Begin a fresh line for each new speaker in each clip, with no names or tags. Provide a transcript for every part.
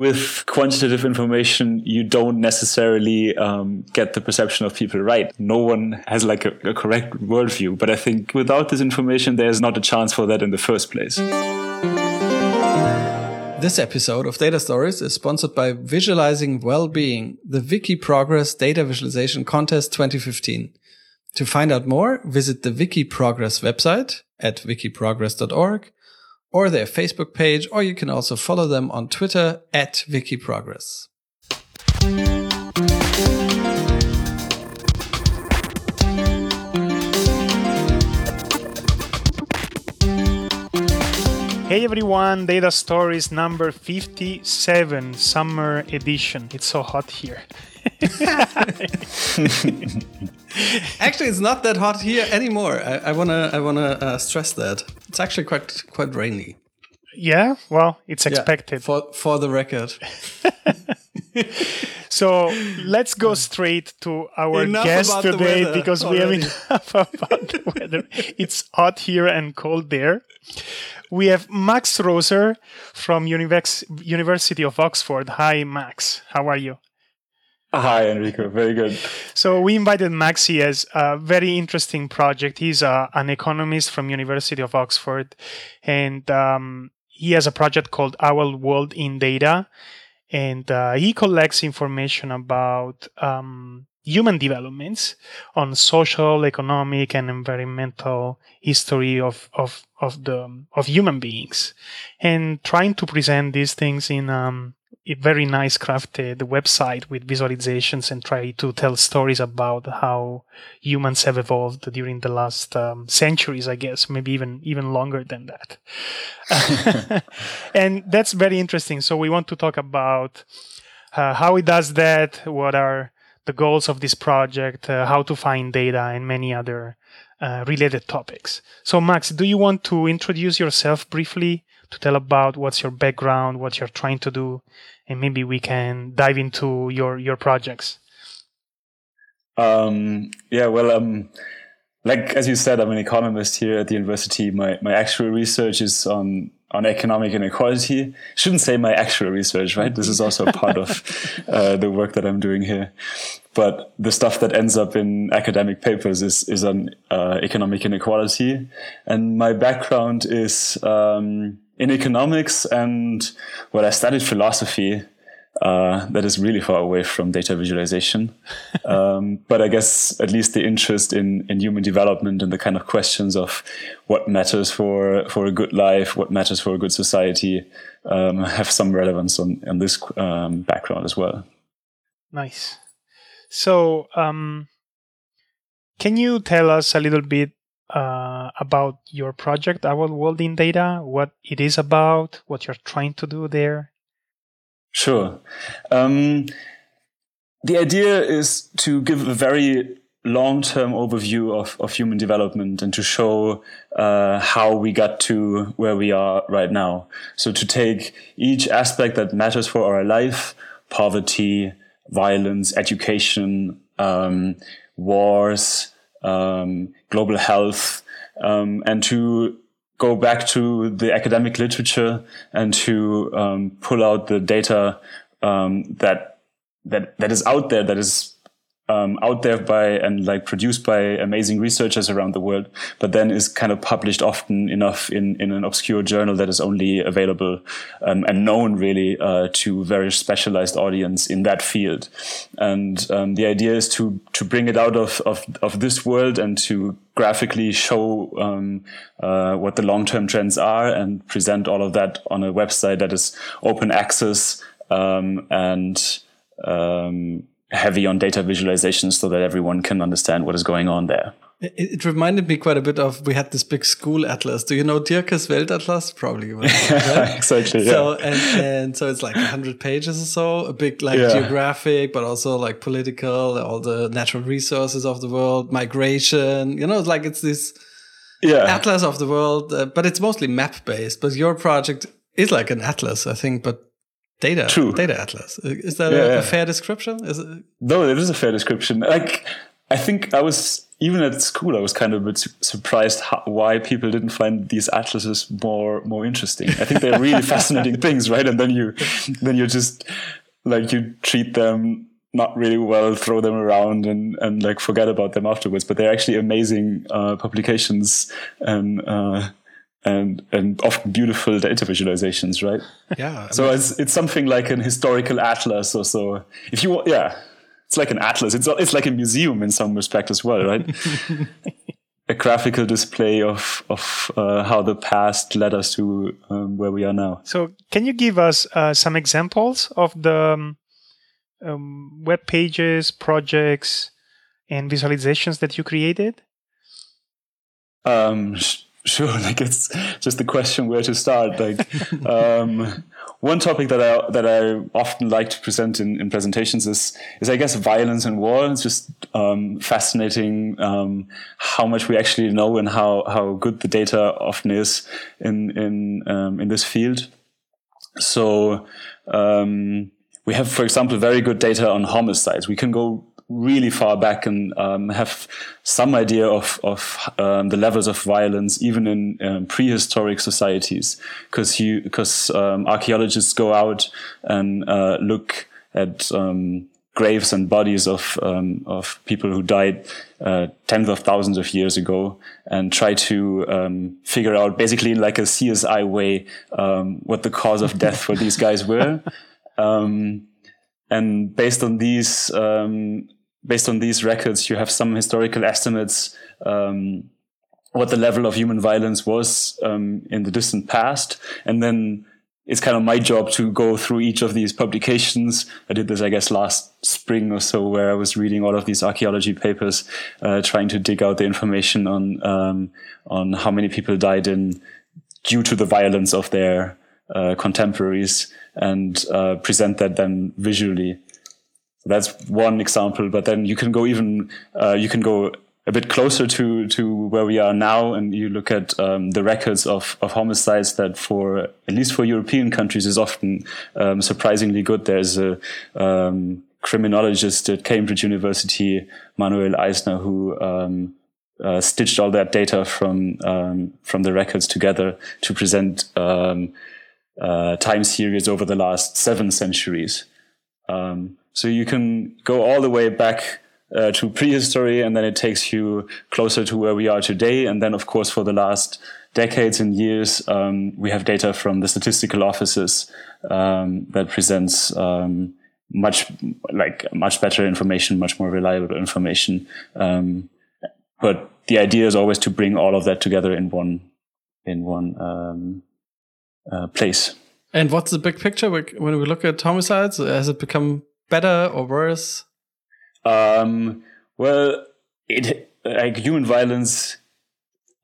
with quantitative information, you don't necessarily um, get the perception of people right. No one has like a, a correct worldview. But I think without this information, there's not a chance for that in the first place.
This episode of Data Stories is sponsored by Visualizing Wellbeing, the Wiki Progress Data Visualization Contest 2015. To find out more, visit the Wiki Progress website at wikiprogress.org or their Facebook page, or you can also follow them on Twitter at Wikiprogress.
Hey everyone, Data Stories number 57, summer edition. It's so hot here.
actually, it's not that hot here anymore. I, I wanna, I wanna uh, stress that it's actually quite, quite rainy.
Yeah, well, it's expected.
Yeah, for for the record.
so let's go straight to our
enough
guest today because
already.
we have enough about the weather. It's hot here and cold there. We have Max Roser from Univers- University of Oxford. Hi, Max. How are you?
Hi, Enrico. Very good.
So we invited Max. He has a very interesting project. He's uh, an economist from University of Oxford, and um, he has a project called Our World in Data, and uh, he collects information about um, human developments on social, economic, and environmental history of of of the of human beings, and trying to present these things in um, very nice crafted website with visualizations and try to tell stories about how humans have evolved during the last um, centuries i guess maybe even even longer than that. And that's very interesting. So we want to talk about uh, how it does that what are the goals of this project uh, how to find data and many other uh, related topics. So max do you want to introduce yourself briefly to tell about what's your background, what you're trying to do, and maybe we can dive into your your projects.
Um, yeah, well, um, like as you said, I'm an economist here at the university. My my actual research is on on economic inequality. Shouldn't say my actual research, right? This is also part of uh, the work that I'm doing here. But the stuff that ends up in academic papers is is on uh, economic inequality, and my background is um, in economics, and well, I studied philosophy. Uh, that is really far away from data visualization. um, but I guess at least the interest in, in human development and the kind of questions of what matters for, for a good life, what matters for a good society, um, have some relevance on, on this um, background as well.
Nice. So, um, can you tell us a little bit uh, about your project, Our World in Data, what it is about, what you're trying to do there?
Sure. Um, the idea is to give a very long-term overview of, of human development and to show uh, how we got to where we are right now. So to take each aspect that matters for our life, poverty, violence, education, um, wars, um, global health, um, and to go back to the academic literature and to um, pull out the data um, that that that is out there that is um, out there by and like produced by amazing researchers around the world, but then is kind of published often enough in, in an obscure journal that is only available um, and known really uh, to very specialized audience in that field. And um, the idea is to to bring it out of of, of this world and to graphically show um, uh, what the long term trends are and present all of that on a website that is open access um, and um, heavy on data visualization so that everyone can understand what is going on there.
It, it, reminded me quite a bit of we had this big school atlas. Do you know Diercke Weltatlas? Probably. Right?
exactly. Yeah.
So and, and so it's like hundred pages or so, a big like yeah. geographic, but also like political, all the natural resources of the world, migration. You know, it's like it's this yeah. atlas of the world, uh, but it's mostly map based. But your project is like an atlas, I think, but data
True.
data atlas is that yeah, a, a, fair description is it
no it is a fair description like I think I was even at school. I was kind of a bit surprised how, why people didn't find these atlases more more interesting. I think they're really fascinating things, right? And then you then you just like you treat them not really well, throw them around and, and like forget about them afterwards. But they're actually amazing uh, publications and uh, and and often beautiful data visualizations, right?
Yeah.
I so mean, it's it's something like an historical atlas or so. If you want, yeah, it's like an atlas. It's it's like a museum in some respect as well, right? a graphical display of of uh, how the past led us to um, where we are now.
So, can you give us uh, some examples of the um, um, web pages, projects, and visualizations that you created?
Um, sure. Like it's just the question where to start. Like um, one topic that I that I often like to present in, in presentations is is I guess violence and war. It's just um, fascinating um, how much we actually know and how how good the data often is in in um, in this field. So um, we have, for example, very good data on homicides. We can go really far back and um, have some idea of, of um, the levels of violence even in um, prehistoric societies. Because you because um, archaeologists go out and uh, look at um, graves and bodies of um, of people who died uh, tens of thousands of years ago and try to figure out basically in like a CSI way what the cause of death for these guys were. Um, and based on these, um, based on these records, you have some historical estimates um, what the level of human violence was um, in the distant past, and then it's kind of my job to go through each of these publications. I did this, I guess, last spring or so, where I was reading all of these archaeology papers, uh, trying to dig out the information on um, on how many people died in due to the violence of their uh, contemporaries and uh, present that then visually. That's one example, but then you can go even uh, you can go a bit closer to to where we are now, and you look at um, the records of of homicides that for at least for European countries is often um, surprisingly good. There's a um, criminologist at Cambridge University, Manuel Eisner, who um, uh, stitched all that data from um, from the records together to present um, uh, time series over the last seven centuries. Um, so you can go all the way back uh, to prehistory, and then it takes you closer to where we are today. And then, of course, for the last decades and years, um, we have data from the statistical offices um, that presents um, much like much better information, much more reliable information. Um, but the idea is always to bring all of that together in one in one um, uh, place.
And what's the big picture when we look at homicides? Has it become better or worse?
Um, well, it like human violence.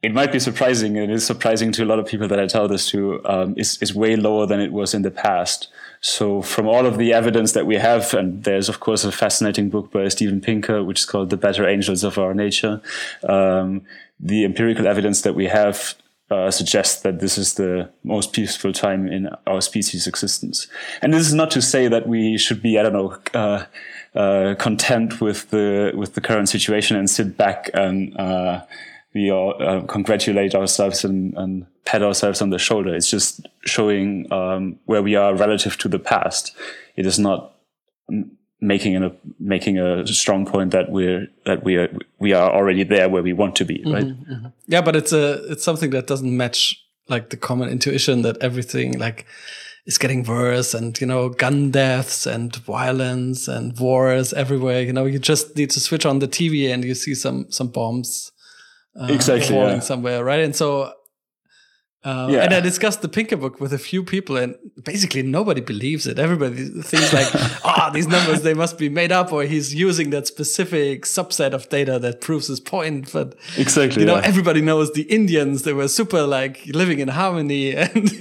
It might be surprising, and it is surprising to a lot of people that I tell this to. Um, is is way lower than it was in the past. So, from all of the evidence that we have, and there's of course a fascinating book by Steven Pinker, which is called "The Better Angels of Our Nature." Um, the empirical evidence that we have uh, suggests that this is the most peaceful time in our species' existence. And this is not to say that we should be, I don't know, uh, uh, content with the with the current situation and sit back and uh, we all uh, congratulate ourselves and, and, pat ourselves on the shoulder. It's just showing um, where we are relative to the past. It is not making a making a strong point that we're that we are we are already there where we want to be, right? Mm-hmm,
mm-hmm. Yeah, but it's a it's something that doesn't match like the common intuition that everything like is getting worse and you know gun deaths and violence and wars everywhere. You know, you just need to switch on the TV and you see some some bombs.
Uh, exactly
falling
yeah.
somewhere, right? And so uh, yeah. And I discussed the Pinker book with a few people, and basically nobody believes it. Everybody thinks like, ah, oh, these numbers they must be made up, or he's using that specific subset of data that proves his point. But
exactly,
you know,
yeah.
everybody knows the Indians; they were super like living in harmony, and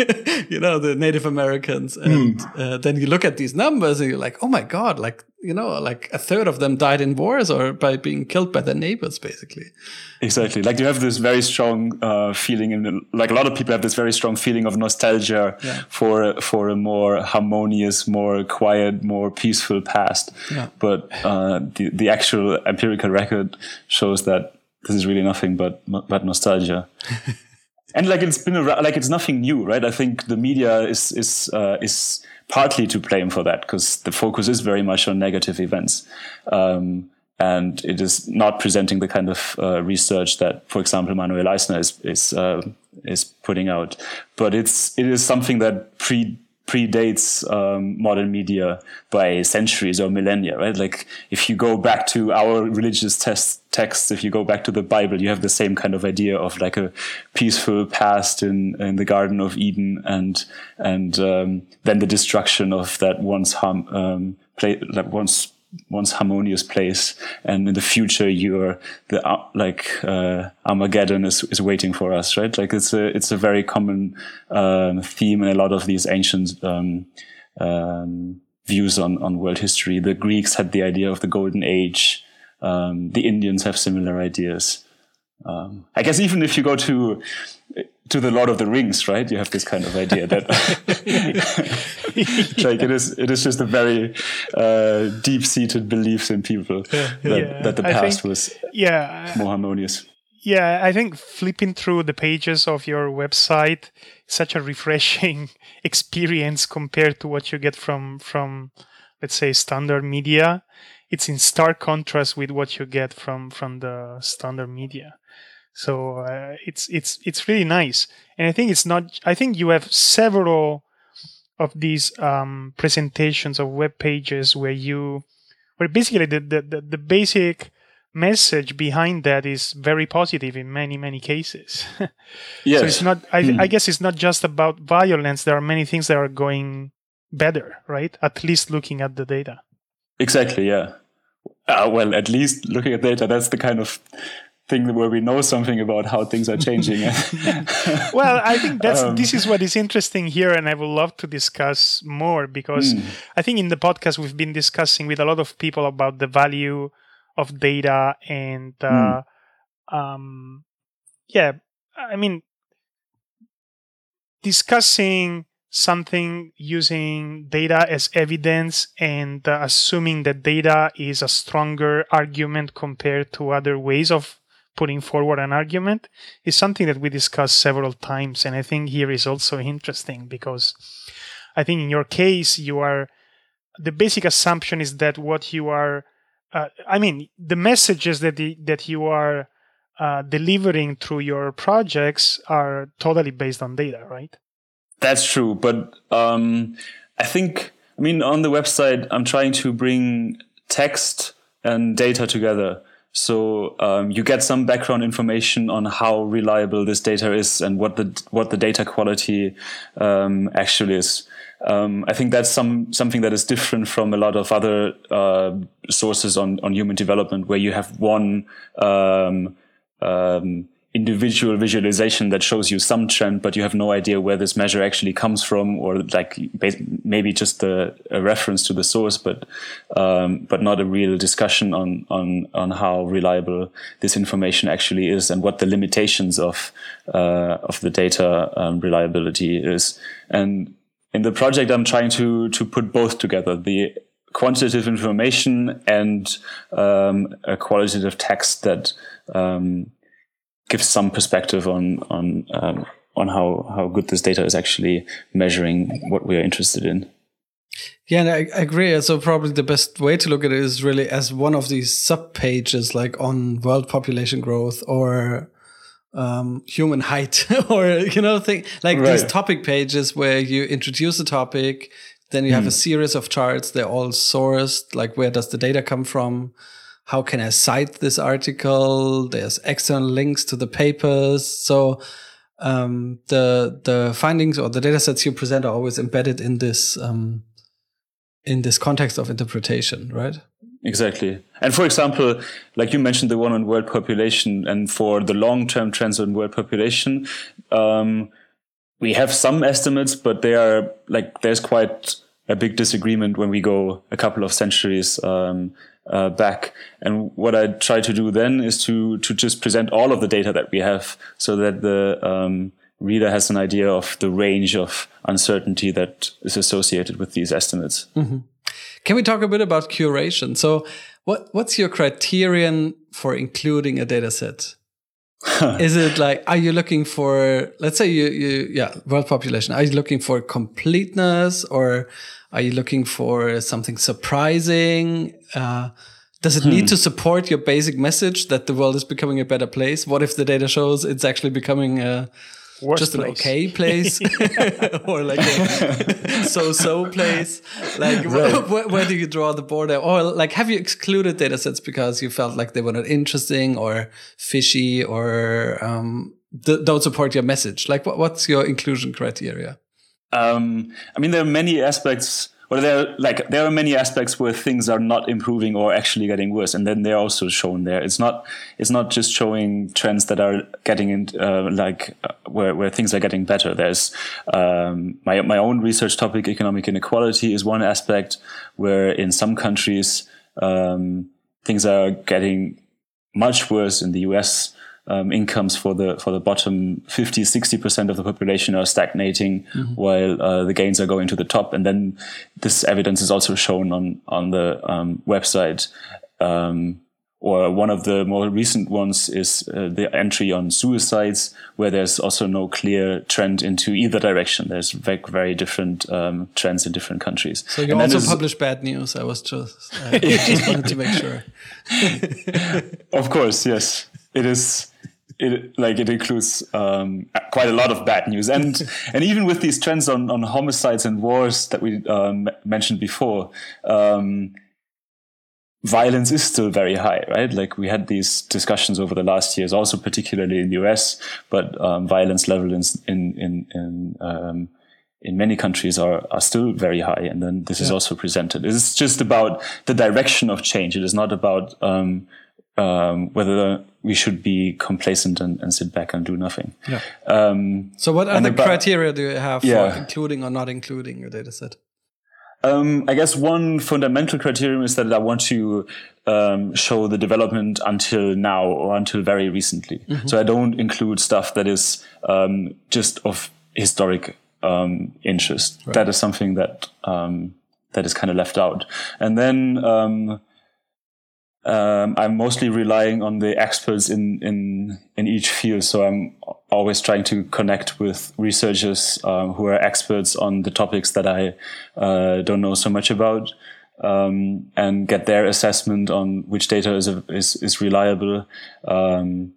you know the Native Americans. And mm. uh, then you look at these numbers, and you're like, oh my god, like you know, like a third of them died in wars or by being killed by their neighbors, basically.
Exactly. Like you have this very strong uh, feeling, and like a lot of people have this very strong feeling of nostalgia yeah. for for a more harmonious, more quiet, more peaceful past. Yeah. But uh, the the actual empirical record shows that this is really nothing but but nostalgia. and like it's been around, like it's nothing new, right? I think the media is is uh, is partly to blame for that because the focus is very much on negative events. Um, and it is not presenting the kind of uh, research that, for example, Manuel Eisner is is uh, is putting out. But it's it is something that pre predates um, modern media by centuries or millennia, right? Like if you go back to our religious test, texts, if you go back to the Bible, you have the same kind of idea of like a peaceful past in, in the Garden of Eden and, and, um, then the destruction of that once, hum, um, that once once harmonious place and in the future you're the uh, like uh, armageddon is, is waiting for us right? Like it's a it's a very common um, theme in a lot of these ancient um, um, views on on world history. The greeks had the idea of the golden age. Um, the indians have similar ideas. Um, i guess even if you go to to the Lord of the Rings, right? You have this kind of idea that like it is it is just a very uh, deep seated beliefs in people that, yeah. that the past think, was yeah more harmonious.
Yeah, I think flipping through the pages of your website such a refreshing experience compared to what you get from from let's say standard media. It's in stark contrast with what you get from from the standard media. So uh, it's it's it's really nice, and I think it's not. I think you have several of these um, presentations of web pages where you, where basically the, the, the, basic message behind that is very positive in many many cases. yes. So it's not. I, mm. I guess it's not just about violence. There are many things that are going better, right? At least looking at the data.
Exactly. Yeah. Uh, well, at least looking at data, that's the kind of thing where we know something about how things are changing.
well, I think that's um, this is what is interesting here, and I would love to discuss more because mm. I think in the podcast we've been discussing with a lot of people about the value of data and uh, mm. um, yeah, I mean discussing something using data as evidence and uh, assuming that data is a stronger argument compared to other ways of putting forward an argument is something that we discussed several times. And I think here is also interesting because I think in your case, you are the basic assumption is that what you are, uh, I mean, the messages that, the, that you are uh, delivering through your projects are totally based on data, right?
That's true. But um, I think, I mean, on the website, I'm trying to bring text and data together. So um, you get some background information on how reliable this data is and what the what the data quality um, actually is. Um, I think that's some something that is different from a lot of other uh, sources on on human development, where you have one um, um, individual visualization that shows you some trend, but you have no idea where this measure actually comes from, or like maybe just a, a reference to the source, but um, but not a real discussion on on on how reliable this information actually is and what the limitations of uh, of the data um, reliability is. And in the project, I'm trying to to put both together the quantitative information and um, a qualitative text that um, gives some perspective on on um, on how how good this data is actually measuring what we are interested in.
Yeah, and I, I agree. So probably the best way to look at it is really as one of these sub pages, like on world population growth or um, human height, or you know, thing like right. these topic pages where you introduce a topic, then you have mm. a series of charts. They're all sourced. Like where does the data come from? How can I cite this article? There's external links to the papers. So um, the the findings or the data sets you present are always embedded in this um, in this context of interpretation, right?
Exactly. And for example, like you mentioned, the one on world population, and for the long term trends on world population, um, we have some estimates, but they are like there's quite a big disagreement when we go a couple of centuries um, uh, back. And what I try to do then is to to just present all of the data that we have, so that the um, reader has an idea of the range of uncertainty that is associated with these estimates.
Mm-hmm. Can we talk a bit about curation? So, what what's your criterion for including a data set? is it like are you looking for let's say you you yeah world population are you looking for completeness or are you looking for something surprising uh, does it hmm. need to support your basic message that the world is becoming a better place what if the data shows it's actually becoming a Worst just an okay place? Or like a so-so place? Like right. where, where, do you draw the border? Or like have you excluded data sets because you felt like they were not interesting or fishy or um, don't support your message? Like what, what's your inclusion criteria?
Um, i mean there are many aspects well there like there are many aspects where things are not improving or actually getting worse and then they're also shown there. It's not it's not just showing trends that are getting in uh, like uh, where, where things are getting better. There's um, my, my own research topic economic inequality is one aspect where in some countries um, things are getting much worse. In the us um, incomes for the for the bottom 50 60 percent of the population are stagnating mm-hmm. while uh, the gains are going to the top and then this evidence is also shown on on the um, website um, or one of the more recent ones is uh, the entry on suicides, where there's also no clear trend into either direction. There's very, very different um, trends in different countries.
So you and also publish bad news. I was just, I just wanted to make sure.
of course, yes, it is it like it includes um, quite a lot of bad news, and and even with these trends on on homicides and wars that we um, mentioned before, um, violence is still very high, right? Like we had these discussions over the last years, also particularly in the US, but um, violence levels in in in, in um, in many countries are, are still very high. And then this yeah. is also presented. It's just about the direction of change. It is not about um, um, whether we should be complacent and, and, sit back and do nothing.
Yeah. Um, so, what other criteria do you have yeah. for including or not including your data set?
Um, I guess one fundamental criterion is that I want to um, show the development until now or until very recently. Mm-hmm. So I don't include stuff that is um, just of historic um, interest. Right. That is something that um, that is kind of left out. And then um, I'm mostly relying on the experts in, in, in each field. So I'm always trying to connect with researchers um, who are experts on the topics that I uh, don't know so much about. Um, and get their assessment on which data is is, is reliable. Um,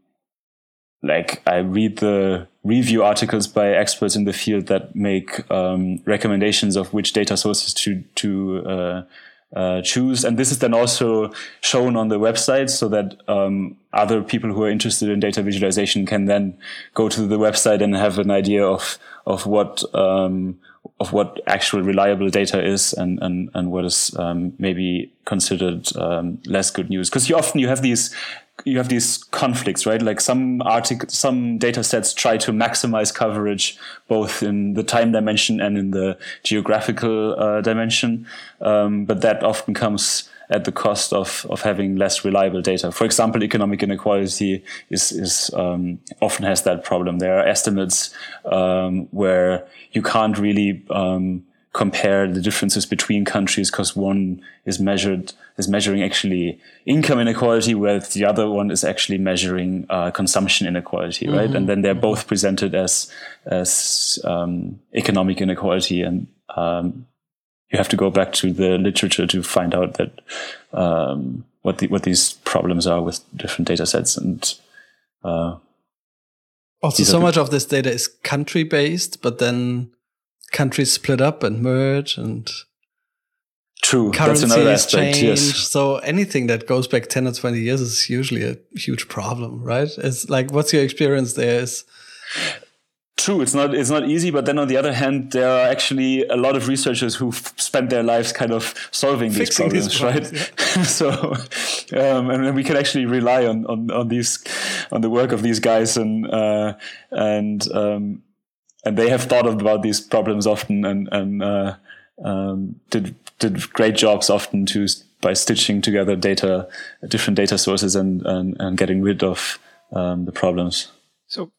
like I read the review articles by experts in the field that make um, recommendations of which data sources to to uh, uh, choose. And this is then also shown on the website so that um, other people who are interested in data visualization can then go to the website and have an idea of of what um, of what actual reliable data is and and and what is um, maybe considered um, less good news. Because you often you have these you have these conflicts, right? Like some article, some data sets try to maximize coverage both in the time dimension and in the geographical uh, dimension, um, but that often comes at the cost of of having less reliable data. For example, economic inequality is is um, often has that problem. There are estimates um, where you can't really um, compare the differences between countries because one is measured is measuring actually income inequality, whereas the other one is actually measuring uh, consumption inequality, mm-hmm. right? And then they're both presented as as um, economic inequality, and um, you have to go back to the literature to find out that um, what the, what these problems are with different data sets and. Uh,
also, so much of this data is country based, but then countries split up and merge and
True. Currencies aspect, change. Yes.
So anything that goes back 10 or 20 years is usually a huge problem, right? It's like, what's your experience there is?
True. It's not, it's not easy. But then on the other hand, there are actually a lot of researchers who've spent their lives kind of solving these problems, these problems, right? Yeah. so, um, and we can actually rely on, on, on these, on the work of these guys and, uh, and, um, and they have thought about these problems often and and uh, um, did did great jobs often to by stitching together data, different data sources, and and, and getting rid of um, the problems.
So,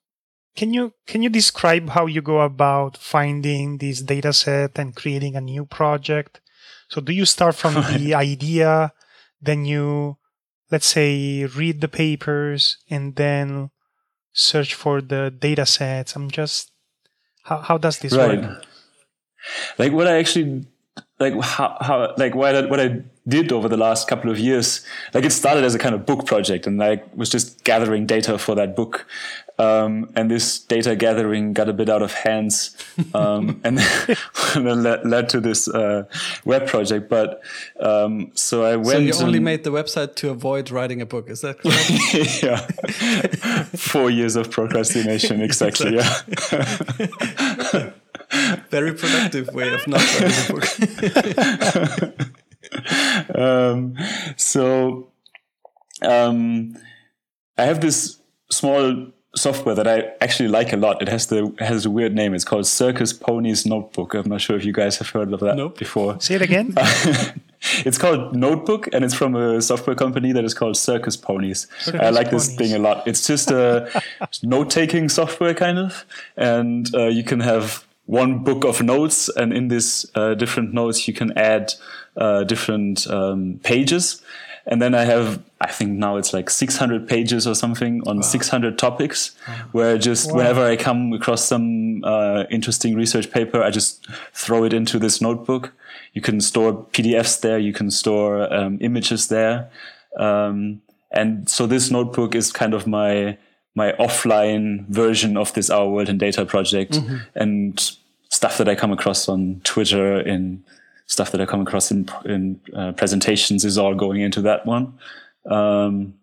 can you can you describe how you go about finding this data set and creating a new project? So, do you start from the idea, then you, let's say, read the papers, and then search for the data sets? I'm just how how does this right. work?
Like what I actually like how, how like what I, what I did over the last couple of years like it started as a kind of book project and I was just gathering data for that book um, and this data gathering got a bit out of hands um, and then led, led, to this uh, web project but um, so I went
so you only made the website to avoid writing a book is that
correct yeah four years of procrastination exactly, exactly.
yeah very productive way of not writing a
book. um, so um, I have this small software that I actually like a lot. It has the has a weird name. It's called Circus Ponies Notebook. I'm not sure if you guys have heard of that nope. before.
Say it again.
it's called Notebook, and it's from a software company that is called Circus Ponies. Circus I like Ponies. this thing a lot. It's just a note taking software, kind of, and uh, you can have one book of notes, and in these uh, different notes you can add uh, different um, pages. And then I have, I think now it's like 600 pages or something on wow. 600 topics, where just wow. whenever I come across some uh, interesting research paper, I just throw it into this notebook. You can store PDFs there, you can store um, images there. Um, and so this notebook is kind of my my offline version of this Our World in Data project mm-hmm. and stuff that I come across on Twitter in stuff that I come across in, in uh, presentations is all going into that one. Um,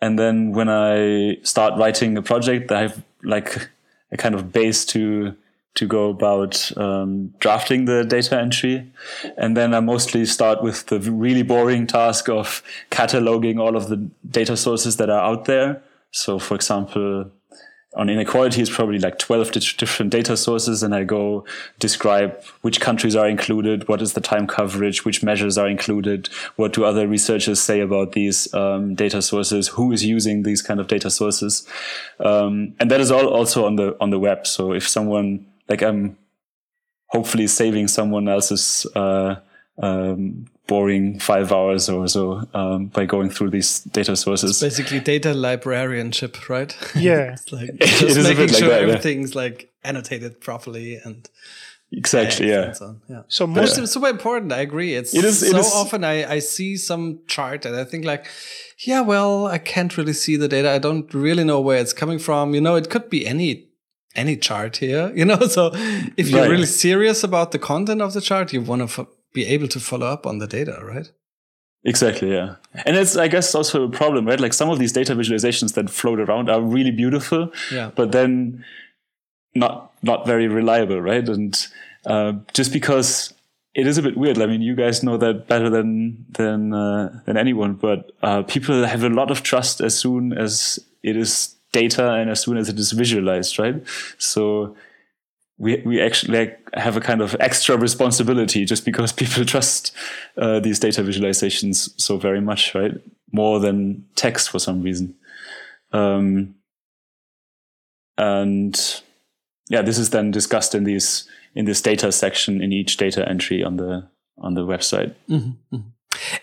and then when I start writing a project, I have like a kind of base to to go about um, drafting the data entry. And then I mostly start with the really boring task of cataloging all of the data sources that are out there. So, for example, on inequality is probably like 12 different data sources and i go describe which countries are included what is the time coverage which measures are included what do other researchers say about these um, data sources who is using these kind of data sources. Um, and that is all also on the on the web. So if someone like i'm hopefully saving someone else's uh, um, boring five hours or so um, by going through these data sources.
It's basically data librarianship, right?
Yeah,
it's like just making sure like that, everything's yeah. like annotated properly and.
Exactly. Yeah.
So, yeah. So most yeah. super important. I agree. It's it is, it so is, often I, I see some chart and I think like, yeah, well, I can't really see the data. I don't really know where it's coming from. You know, it could be any any chart here. You know, so if you're right. really serious about the content of the chart, you want to be able to follow up on the data, right?
Exactly, yeah. And it's, I guess, also a problem, right? Like some of these data visualizations that float around are really beautiful,
yeah.
but then not not very reliable, right? And uh, just because it is a bit weird. I mean, you guys know that better than than uh, than anyone, but uh, people have a lot of trust as soon as it is data and as soon as it is visualized, right? So we we actually like have a kind of extra responsibility just because people trust uh, these data visualizations so very much, right? More than text for some reason. Um, and yeah, this is then discussed in these in this data section in each data entry on the on the website.
Mm-hmm. mm-hmm.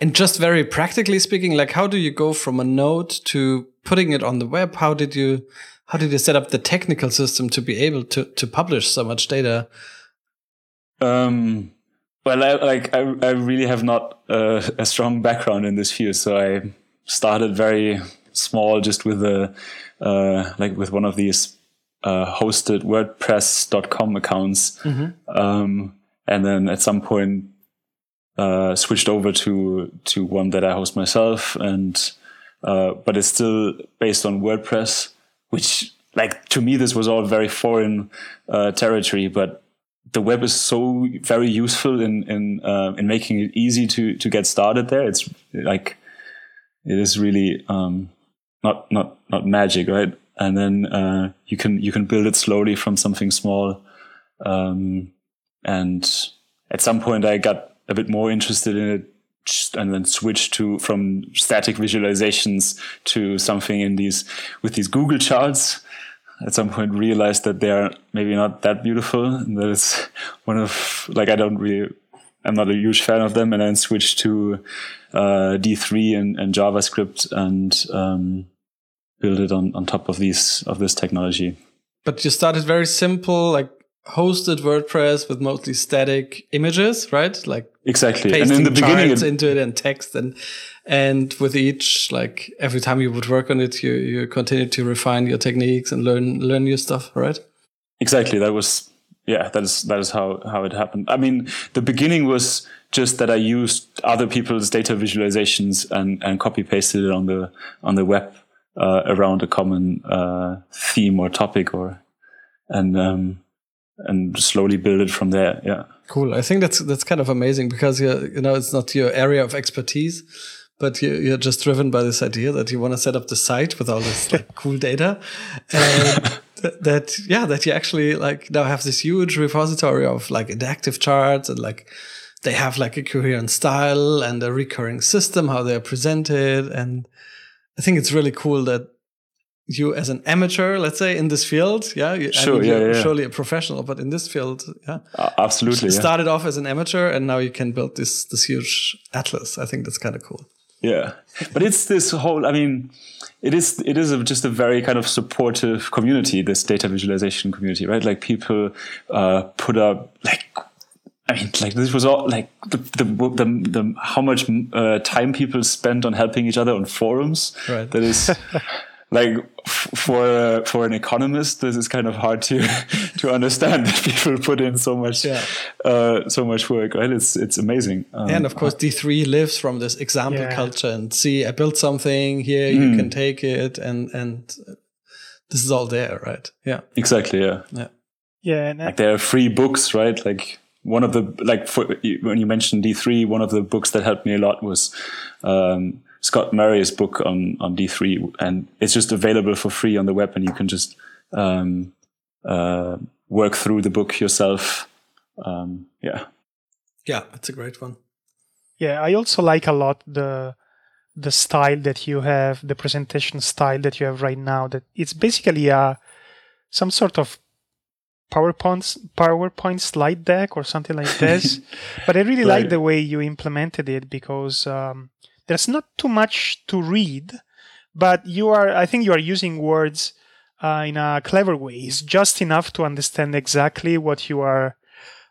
And just very practically speaking, like how do you go from a node to putting it on the web? How did you how did you set up the technical system to be able to to publish so much data?
Um, well, I, like I, I really have not uh, a strong background in this field, so I started very small, just with a uh, like with one of these uh, hosted WordPress.com accounts, mm-hmm. um, and then at some point uh, switched over to to one that I host myself, and uh, but it's still based on WordPress which like to me this was all very foreign uh, territory but the web is so very useful in in uh, in making it easy to to get started there. It's like it is really um, not not not magic right? And then uh, you can you can build it slowly from something small. Um, and at some point I got a bit more interested in it and then switch to from static visualizations to something in these with these Google charts. At some point, realized that they're maybe not that beautiful. And that is one of like I don't really, I'm not a huge fan of them. And then switched to uh, D3 and, and, JavaScript and um, build it on on top of these of this technology.
But you started very simple, like hosted WordPress with mostly static images, right? Like
exactly.
Pasting and in the beginning, it, into it and text and and with each, like every time you would work on it, you you continue to refine your techniques and learn learn new stuff, right?
Exactly. That was yeah. That is that is how how it happened. I mean, the beginning was just that I used other people's data visualizations and and copy pasted it on the on the web uh, around a common uh, theme or topic or and um, and slowly build it from there. Yeah.
Cool. I think that's that's kind of amazing because you you know it's not your area of expertise, but you, you're just driven by this idea that you want to set up the site with all this like cool data, and that yeah that you actually like now have this huge repository of like interactive charts and like they have like a coherent style and a recurring system how they're presented and I think it's really cool that you as an amateur, let's say, in this field, yeah,
sure, I mean, yeah, yeah,
surely a professional, but in this field, yeah,
uh, absolutely,
started yeah. off as an amateur, and now you can build this this huge atlas. I think that's kind of cool.
Yeah, but it's this whole. I mean, it is it is a, just a very kind of supportive community. This data visualization community, right? Like people uh, put up like I mean, like this was all like the the the, the how much uh, time people spent on helping each other on forums.
Right.
That is like for uh, for an economist, this is kind of hard to to understand that people put in so much yeah. uh, so much work. Right? It's it's amazing.
Um, and of course, D three lives from this example yeah. culture and see, I built something here, mm. you can take it, and and this is all there, right? Yeah,
exactly. Yeah,
yeah,
yeah.
like there are free books, right? Like one of the like for, when you mentioned D three, one of the books that helped me a lot was. Um, Scott Murray's book on on D3, and it's just available for free on the web, and you can just um, uh, work through the book yourself. Um, yeah,
yeah, it's a great one.
Yeah, I also like a lot the the style that you have, the presentation style that you have right now. That it's basically a some sort of PowerPoint PowerPoint slide deck or something like this. but I really right. like the way you implemented it because um, there's not too much to read, but you are, I think you are using words uh, in a clever way. It's just enough to understand exactly what you are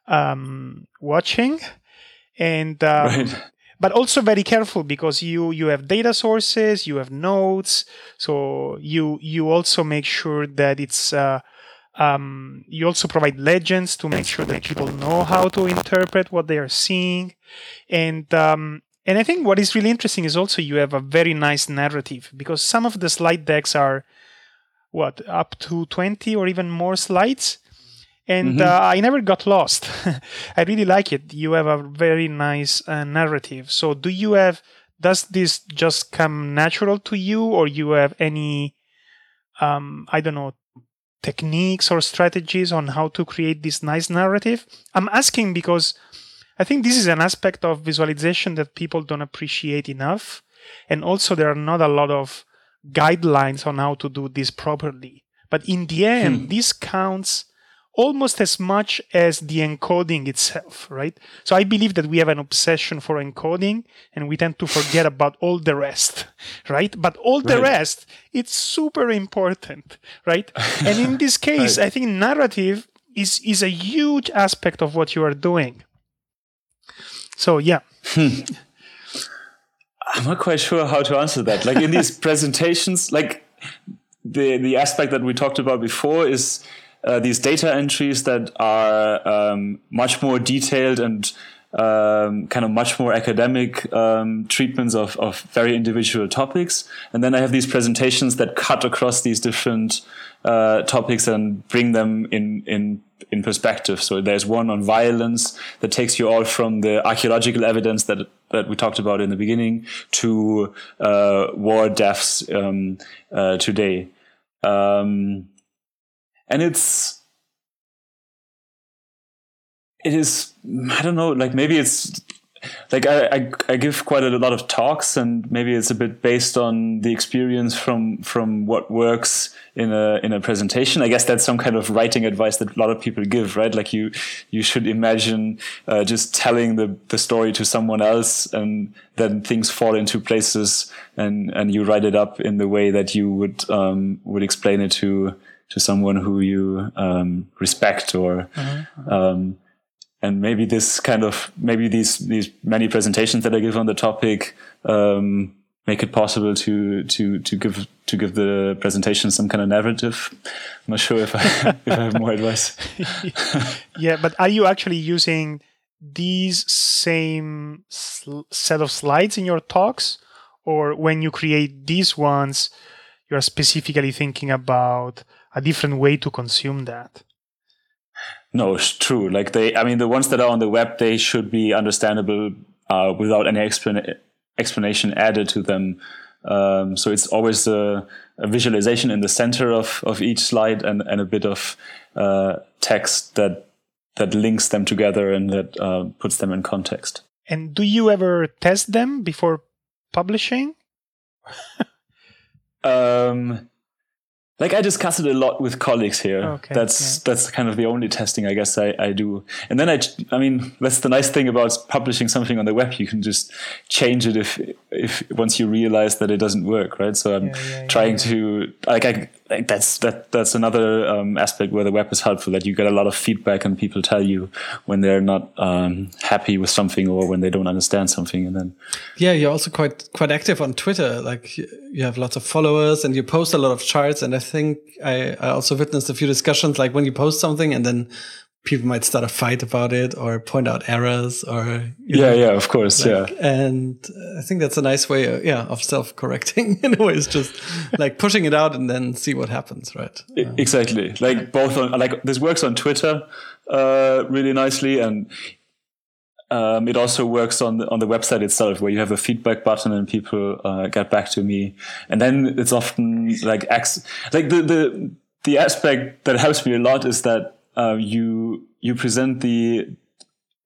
um, watching. And, um, right. but also very careful because you, you have data sources, you have notes. So you, you also make sure that it's, uh, um, you also provide legends to make sure that people know how to interpret what they are seeing. And um, and I think what is really interesting is also you have a very nice narrative because some of the slide decks are what up to 20 or even more slides and mm-hmm. uh, I never got lost. I really like it. You have a very nice uh, narrative. So, do you have? Does this just come natural to you, or you have any? Um, I don't know techniques or strategies on how to create this nice narrative. I'm asking because I think this is an aspect of visualization that people don't appreciate enough. And also, there are not a lot of guidelines on how to do this properly. But in the end, hmm. this counts almost as much as the encoding itself, right? So I believe that we have an obsession for encoding and we tend to forget about all the rest, right? But all the right. rest, it's super important, right? and in this case, right. I think narrative is, is a huge aspect of what you are doing. So yeah.
I'm not quite sure how to answer that. Like in these presentations, like the the aspect that we talked about before is uh, these data entries that are um, much more detailed and um, kind of much more academic um, treatments of, of very individual topics. And then I have these presentations that cut across these different uh, topics and bring them in, in in perspective. So there's one on violence that takes you all from the archaeological evidence that that we talked about in the beginning to uh, war deaths um, uh, today, um, and it's it is i don't know like maybe it's like I, I, I give quite a lot of talks and maybe it's a bit based on the experience from from what works in a in a presentation i guess that's some kind of writing advice that a lot of people give right like you you should imagine uh, just telling the the story to someone else and then things fall into places and and you write it up in the way that you would um, would explain it to to someone who you um, respect or uh-huh. um, and maybe this kind of maybe these these many presentations that I give on the topic um, make it possible to to to give to give the presentation some kind of narrative. I'm not sure if I if I have more advice.
yeah, but are you actually using these same sl- set of slides in your talks, or when you create these ones, you are specifically thinking about a different way to consume that?
No, it's true. Like they, I mean, the ones that are on the web, they should be understandable uh, without any explan- explanation added to them. Um, so it's always a, a, visualization in the center of, of each slide and, and a bit of uh, text that that links them together and that uh, puts them in context.
And do you ever test them before publishing?
um, like I discuss it a lot with colleagues here. Okay, that's yeah. that's kind of the only testing I guess I, I do. And then I I mean that's the nice thing about publishing something on the web. You can just change it if if once you realize that it doesn't work, right? So I'm yeah, yeah, trying to like I like that's that that's another um, aspect where the web is helpful that you get a lot of feedback and people tell you when they're not um, happy with something or when they don't understand something and then
yeah you're also quite quite active on twitter. Like you have lots of followers and you post a lot of charts and i think i, I also witnessed a few discussions like when you post something and then people might start a fight about it or point out errors or
yeah know, yeah of course like,
yeah. and i think that's a nice way of, uh, yeah of self-correcting in a way. It's just like pushing it out and then see what happens right?
Exactly. like both on like this works on twitter uh, really nicely and um, it also works on the, on the website itself where you have a feedback button and people uh, get back to me. And then it's often like ex- like the the the aspect that helps me a lot is that uh, you you present the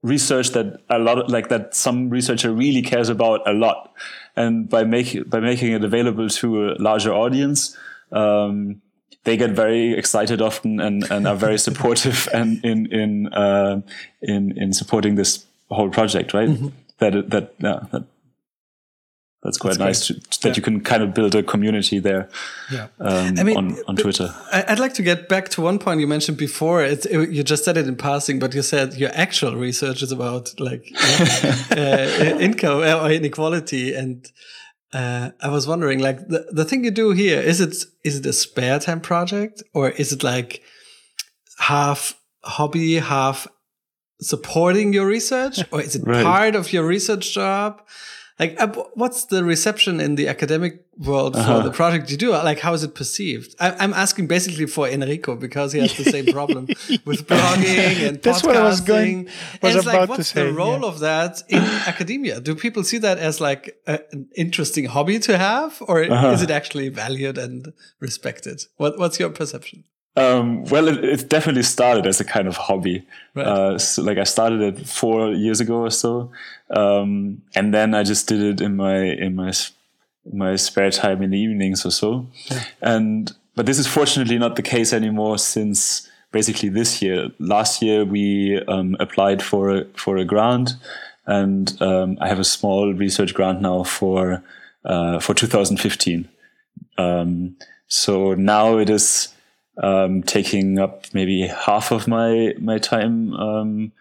research that a lot of, like that some researcher really cares about a lot and by making by making it available to a larger audience um, they get very excited often and, and are very supportive and in in uh, in in supporting this whole project right mm-hmm. that that yeah that that's quite that's nice to, that yeah. you can kind of build a community there yeah. Um, I mean, on, on Twitter.
I'd like to get back to one point you mentioned before. It, you just said it in passing, but you said your actual research is about like uh, income or inequality. And uh, I was wondering, like the, the thing you do here, is it is it a spare time project or is it like half hobby, half supporting your research or is it right. part of your research job? Like uh, what's the reception in the academic world for uh-huh. the project you do like how is it perceived I, am asking basically for enrico because he has the same problem with blogging and That's podcasting what I was going was and about like, what's to say, the role yeah. of that in academia do people see that as like a, an interesting hobby to have or uh-huh. is it actually valued and respected what, what's your perception
um, well, it, it, definitely started as a kind of hobby. Right. Uh, so, like I started it four years ago or so, um, and then I just did it in my in my in my spare time in the evenings or so. Yeah. And but this is fortunately not the case anymore since basically this year. Last year we um, applied for a, for a grant, and um, I have a small research grant now for uh, for 2015. Um, so now it is um, taking up maybe half of my my time um,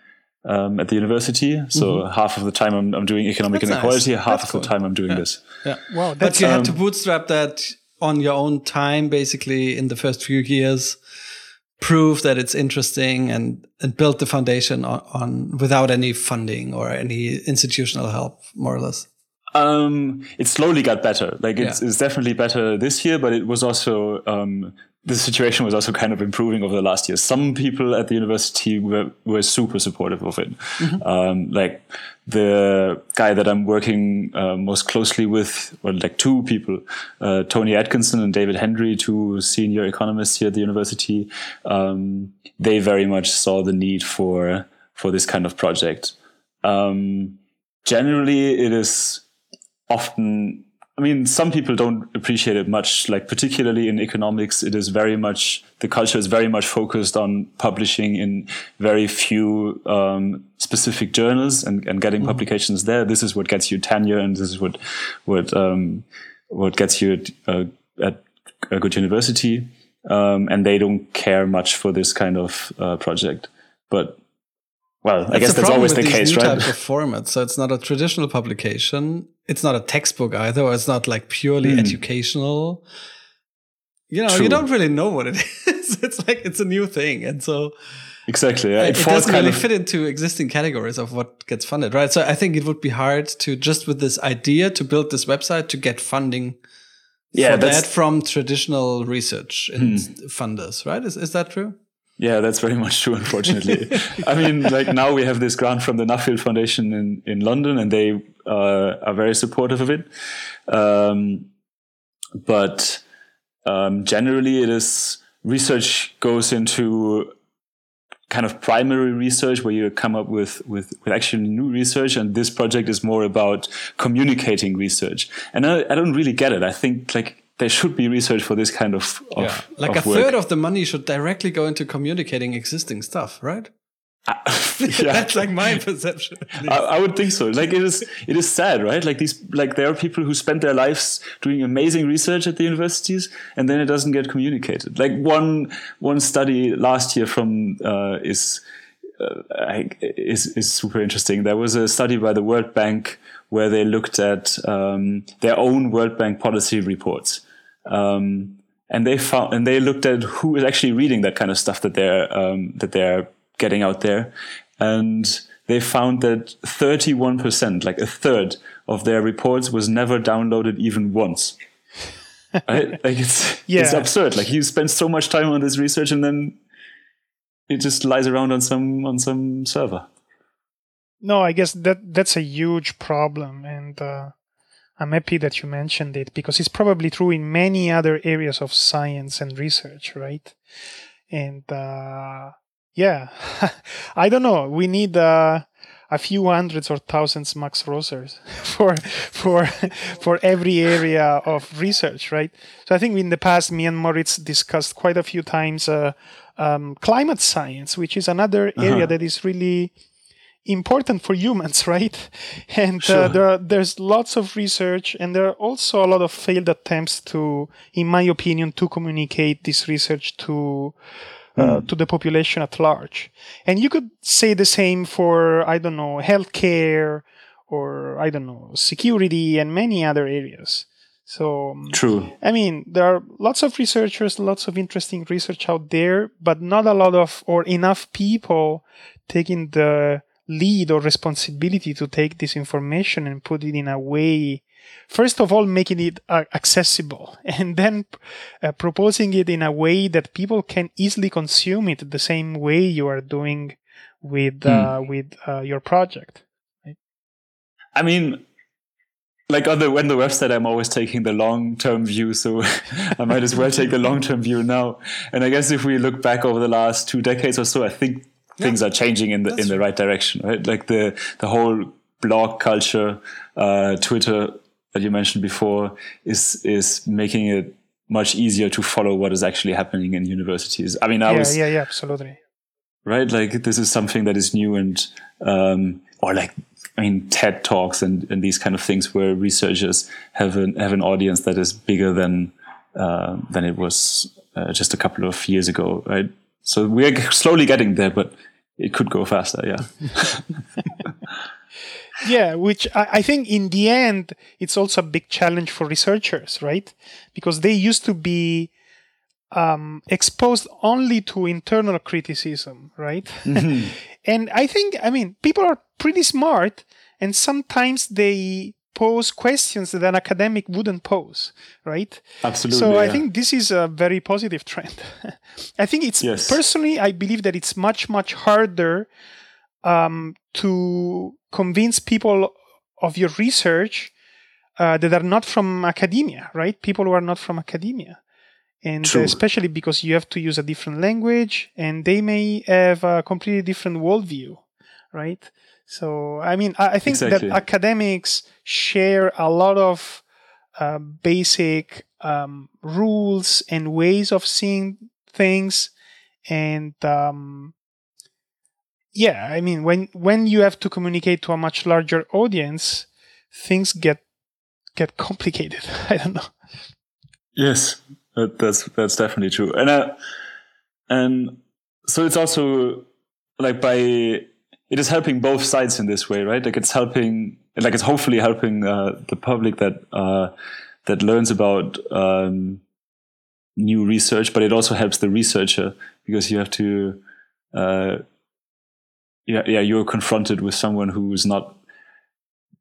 um, at the university. So mm-hmm. half of the time I'm, I'm doing economic that's inequality, nice. half that's of cool. the time I'm doing
yeah.
this.
Yeah, wow. But you had to um, bootstrap that on your own time, basically in the first few years. Prove that it's interesting and, and build the foundation on, on without any funding or any institutional help, more or less.
Um, it slowly got better. Like it's, yeah. it's, definitely better this year, but it was also um, the situation was also kind of improving over the last years. Some people at the university were, were super supportive of it. Mm-hmm. Um, like the guy that I'm working uh, most closely with, well, like two people, uh, Tony Atkinson and David Hendry, two senior economists here at the university. Um, they very much saw the need for for this kind of project. Um, generally, it is often I mean, some people don't appreciate it much. Like particularly in economics, it is very much the culture is very much focused on publishing in very few um, specific journals and, and getting mm -hmm. publications there. This is what gets you tenure, and this is what what um, what gets you at, uh, at a good university. Um, and they don't care much for this kind of uh, project. But well, that's I guess that's always the case, right?
Type of format. So it's not a traditional publication. It's not a textbook either, or it's not like purely mm. educational. You know, True. you don't really know what it is. it's like it's a new thing, and so
exactly, yeah.
it, it doesn't really fit into existing categories of what gets funded, right? So I think it would be hard to just with this idea to build this website to get funding. Yeah, for that from traditional research and hmm. funders, right? Is is that true?
Yeah, that's very much true, unfortunately. I mean, like now we have this grant from the Nuffield Foundation in, in London, and they uh, are very supportive of it. Um, but um, generally, it is research goes into kind of primary research where you come up with, with, with actually new research. And this project is more about communicating research. And I, I don't really get it. I think like there should be research for this kind of, of yeah.
like
of
a work. third of the money should directly go into communicating existing stuff, right? Uh, yeah. That's like my perception.
I, I, would think so. Like it is, it is sad, right? Like these, like there are people who spend their lives doing amazing research at the universities, and then it doesn't get communicated. Like one one study last year from uh, is uh, is is super interesting. There was a study by the World Bank where they looked at um, their own World Bank policy reports um, and they found, and they looked at who is actually reading that kind of stuff that they're, um, that they're getting out there. And they found that 31%, like a third of their reports was never downloaded even once. right? Like it's, yeah. it's absurd. Like you spend so much time on this research and then it just lies around on some, on some server.
No, I guess that that's a huge problem. And, uh, I'm happy that you mentioned it because it's probably true in many other areas of science and research, right? And uh, yeah, I don't know. We need uh, a few hundreds or thousands Max Rosers for for for every area of research, right? So I think in the past, me and Moritz discussed quite a few times uh, um, climate science, which is another area uh-huh. that is really important for humans, right? And uh, sure. uh, there are, there's lots of research, and there are also a lot of failed attempts to, in my opinion, to communicate this research to uh, mm. to the population at large. And you could say the same for I don't know healthcare or I don't know security and many other areas. So
um, true.
I mean, there are lots of researchers, lots of interesting research out there, but not a lot of or enough people taking the lead or responsibility to take this information and put it in a way first of all making it uh, accessible and then uh, proposing it in a way that people can easily consume it the same way you are doing with uh, hmm. with uh, your project right?
i mean like on the on the website i'm always taking the long term view so i might as well take a long term view now and i guess if we look back over the last two decades or so i think things are changing in the in the right direction, right? Like the the whole blog culture, uh, Twitter that you mentioned before is is making it much easier to follow what is actually happening in universities. I mean, I
yeah,
was
yeah, yeah, absolutely.
Right, like this is something that is new and um, or like I mean TED talks and, and these kind of things where researchers have an have an audience that is bigger than uh, than it was uh, just a couple of years ago, right? So we're slowly getting there, but it could go faster. Yeah.
yeah, which I, I, think in the end, it's also a big challenge for researchers, right? Because they used to be um, exposed only to internal criticism, right? Mm-hmm. and I think, I mean, people are pretty smart, and sometimes they pose questions that an academic wouldn't pose, right?
Absolutely.
So
I
think this is a very positive trend. I think it's yes. personally, I believe that it's much, much harder um, to convince people of your research uh, that are not from academia, right? People who are not from academia. And True. especially because you have to use a different language and they may have a completely different worldview right? So, I mean, I, I think
Exactly.
that academics share a lot of uh, basic um, rules and ways of seeing things, and um, yeah, I mean, when when you have to communicate to a much larger audience, things get get complicated. I don't know.
Yes, that's that's definitely true. And uh, and so it's also like by it is helping both sides in this way, right? Like it's helping, like it's hopefully helping uh, the public that uh, that learns about um, new research, but it also helps the researcher because you have to, uh, yeah, yeah, you're confronted with someone who's not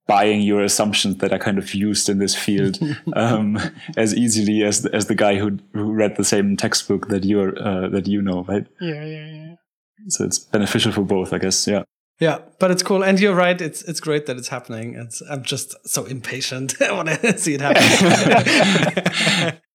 buying your assumptions that are kind of used in this field um, as easily as as the guy who who read the same textbook that you're uh, that you know, right?
Yeah, yeah, yeah.
So it's beneficial for both, I guess. Yeah.
Yeah, but it's cool, and you're right. It's it's great that it's happening. It's I'm just so impatient. I want to see it happen.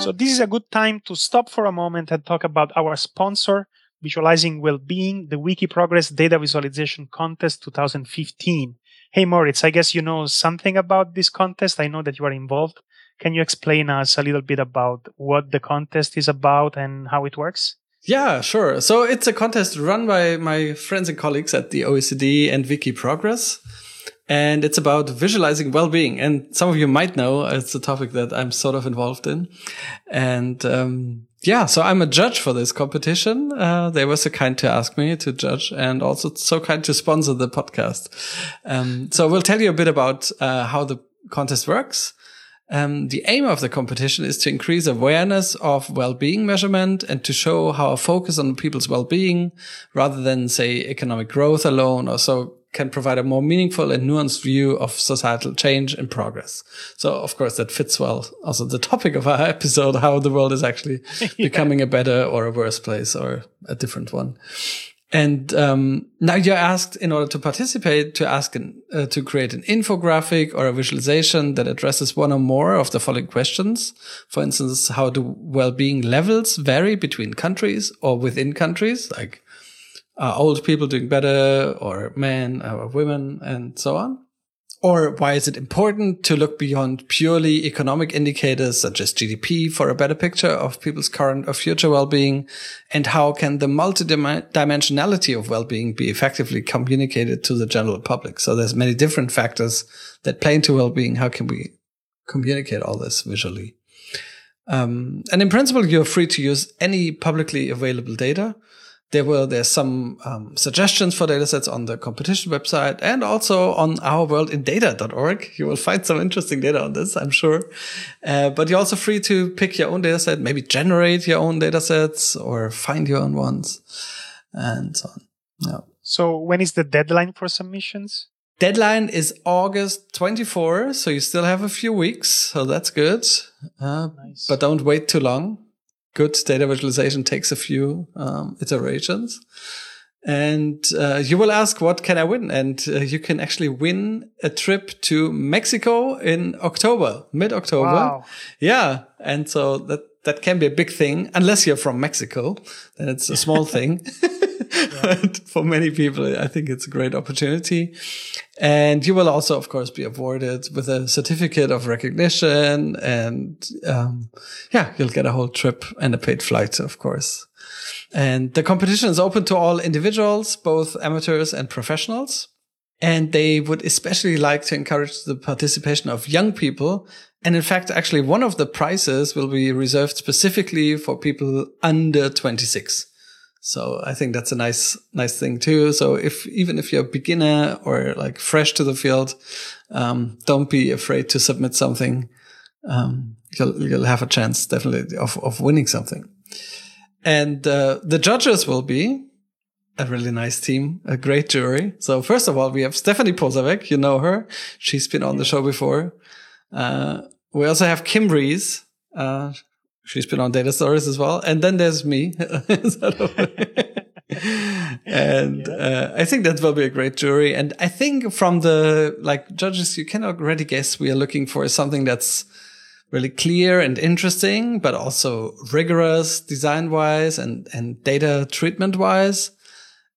So this is a good time to stop for a moment and talk about our sponsor, Visualizing Wellbeing, the Wikiprogress Data Visualization Contest 2015. Hey Moritz, I guess you know something about this contest. I know that you are involved. Can you explain us a little bit about what the contest is about and how it works?
Yeah, sure. So it's a contest run by my friends and colleagues at the OECD and Wikiprogress. And it's about visualizing well-being. And some of you might know it's a topic that I'm sort of involved in. And, um, yeah, so I'm a judge for this competition. Uh, they were so kind to ask me to judge and also so kind to sponsor the podcast. Um, so we'll tell you a bit about, uh, how the contest works. Um, the aim of the competition is to increase awareness of well-being measurement and to show how a focus on people's well-being rather than say economic growth alone or so can provide a more meaningful and nuanced view of societal change and progress. So of course that fits well also the topic of our episode, how the world is actually becoming a better or a worse place or a different one. And um, now you're asked, in order to participate, to ask an, uh, to create an infographic or a visualization that addresses one or more of the following questions. For instance, how do well-being levels vary between countries or within countries? Like, are old people doing better, or men or women, and so on? Or why is it important to look beyond purely economic indicators such as GDP for a better picture of people's current or future well-being? And how can the multidimensionality of well-being be effectively communicated to the general public? So there's many different factors that play into well-being. How can we communicate all this visually? Um, and in principle, you're free to use any publicly available data there were there's some um, suggestions for datasets on the competition website and also on our ourworldindata.org. You will find some interesting data on this, I'm sure. Uh, but you're also free to pick your own dataset, maybe generate your own datasets or find your own ones, and so on. Yeah.
So when is the deadline for submissions?
Deadline is August 24, so you still have a few weeks, so that's good. Uh,
Nice.
But don't wait too long. Good data visualization takes a few um, iterations. And uh, you will ask, what can I win? And uh, you can actually win a trip to Mexico in October, mid October.
Wow.
Yeah. And so that, that can be a big thing, unless you're from Mexico, then it's a small thing. But for many people, I think it's a great opportunity. And you will also, of course, be awarded with a certificate of recognition. And um, yeah, you'll get a whole trip and a paid flight, of course. And the competition is open to all individuals, both amateurs and professionals. And they would especially like to encourage the participation of young people. And in fact, actually, one of the prizes will be reserved specifically for people under 26. So I think that's a nice, nice thing too. So if, even if you're a beginner or like fresh to the field, um, don't be afraid to submit something. Um, you'll, you'll have a chance definitely of, of winning something. And, uh, the judges will be a really nice team, a great jury. So first of all, we have Stephanie Posavec. You know her. She's been on the show before. Uh, we also have Kim Rees. Uh, she's been on Data Stories as well. And then there's me. and uh, I think that will be a great jury. And I think from the like judges, you can already guess we are looking for something that's really clear and interesting, but also rigorous design wise and, and data treatment wise.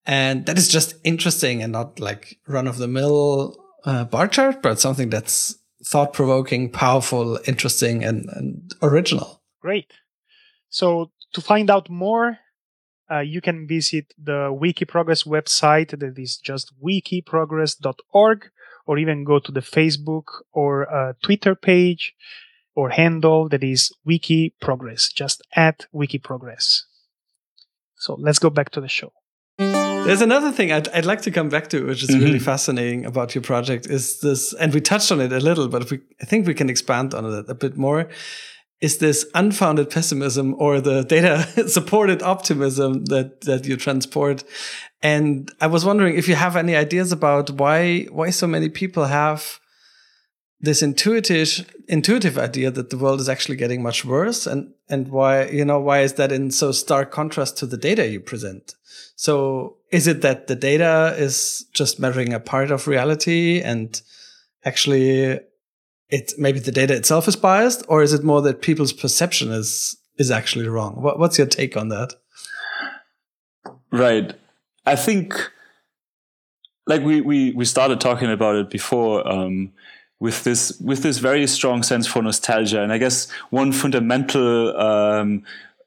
And that is just interesting and not like run of the mill uh, bar chart, but something that's thought provoking, powerful, interesting, and, and original.
Great. So to find out more, uh, you can visit the Wikiprogress website that is just wikiprogress.org, or even go to the Facebook or uh, Twitter page or handle that is Wikiprogress, just at Wikiprogress. So let's go back to the show.
There's another thing I'd, I'd like to come back to, which is mm-hmm. really fascinating about your project. Is this, and we touched on it a little, but we, I think we can expand on it a bit more. Is this unfounded pessimism or the data supported optimism that that you transport? And I was wondering if you have any ideas about why why so many people have this intuitive intuitive idea that the world is actually getting much worse and and why you know why is that in so stark contrast to the data you present so is it that the data is just measuring a part of reality and actually it maybe the data itself is biased or is it more that people's perception is is actually wrong? What, what's your take on that?
Right. I think like we we we started talking about it before um, with this with this very strong sense for nostalgia. And I guess one fundamental um,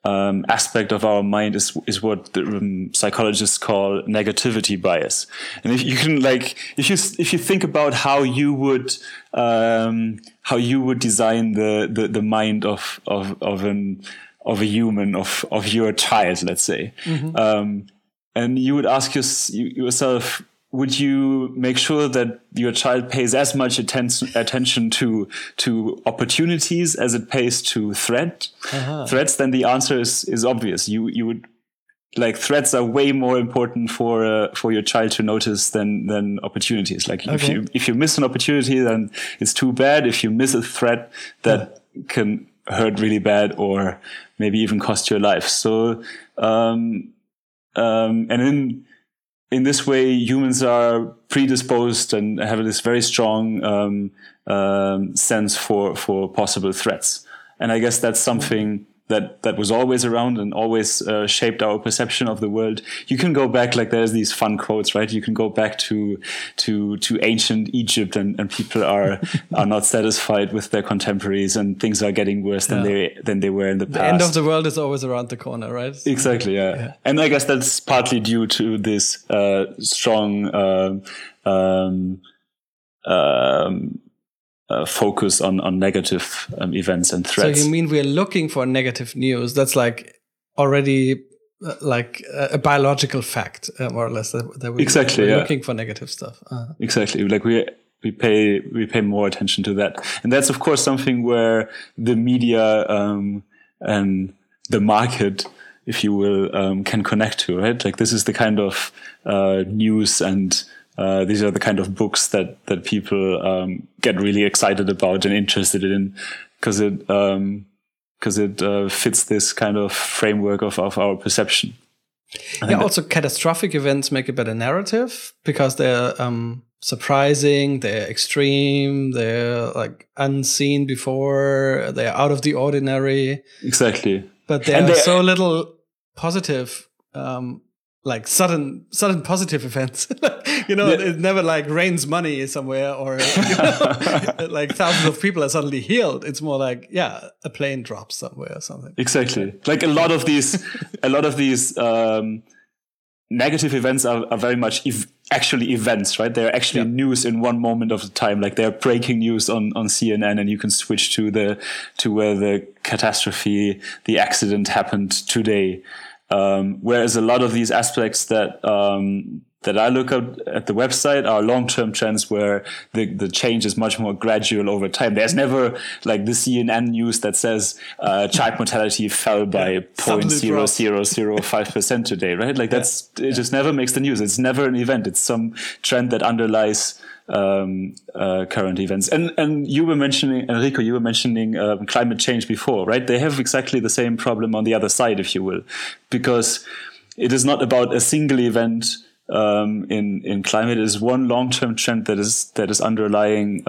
um, aspect of our mind is is what the um, psychologists call negativity bias. And if you can like if you if you think about how you would um, how you would design the, the the mind of of of an of a human of of your child, let's say, mm-hmm. Um, and you would ask your, yourself would you make sure that your child pays as much attention attention to to opportunities as it pays to threat uh-huh. threats? Then the answer is is obvious. You you would like threats are way more important for uh, for your child to notice than than opportunities. Like okay. if you if you miss an opportunity, then it's too bad. If you miss a threat, that yeah. can hurt really bad or maybe even cost your life. So um, um, and in in this way, humans are predisposed and have this very strong um, um, sense for for possible threats. And I guess that's something that that was always around and always uh, shaped our perception of the world. You can go back like there's these fun quotes, right? You can go back to to to ancient Egypt and, and people are are not satisfied with their contemporaries and things are getting worse than yeah. they than they were in the, past.
The end of the world is always around the corner, right?
Exactly, yeah. yeah. And I guess that's partly due to this uh, strong um, um, um uh, focus on on negative um, events and threats.
So you mean we're looking for negative news? That's like already uh, like a biological fact, uh, more or less. That, that we,
exactly,
we're
yeah.
looking for negative stuff.
-huh. Exactly, like we we pay we pay more attention to that, and that's of course something where the media um, and the market if you will, um, can connect to, right? Like this is the kind of uh, news and uh, these are the kind of books that that people um, get really excited about and interested in because it because um, it uh, fits this kind of framework of, of our perception.
yeah, also catastrophic events make a better narrative because they're um, surprising, they're extreme, they're like unseen before, they're out of the ordinary.
Exactly.
But there are so little positive um, like sudden sudden positive events. You know yeah. it never like rains money somewhere or you know, like thousands of people are suddenly healed. It's more like yeah a plane drops somewhere or something.
Exactly. Like a lot of these a lot of these um, negative events are, are very much ev- actually events right? They're actually yeah. news in one moment of the time. Like they're breaking news on on cnn and you can switch to the to where the catastrophe the accident happened today um, whereas a lot of these aspects that um, that I look at at the website are long-term trends where the, the change is much more gradual over time. There's never like the CNN news that says uh, child mortality fell by yeah, 0.0005% today, right? Like that's, yeah. it just never makes the news. It's never an event. It's some trend that underlies um, uh, current events. And and you were mentioning Enrico, you were mentioning uh, climate change before, right? They have exactly the same problem on the other side, if you will, because it is not about a single event um, in in climate. It is one long term trend that is that is underlying.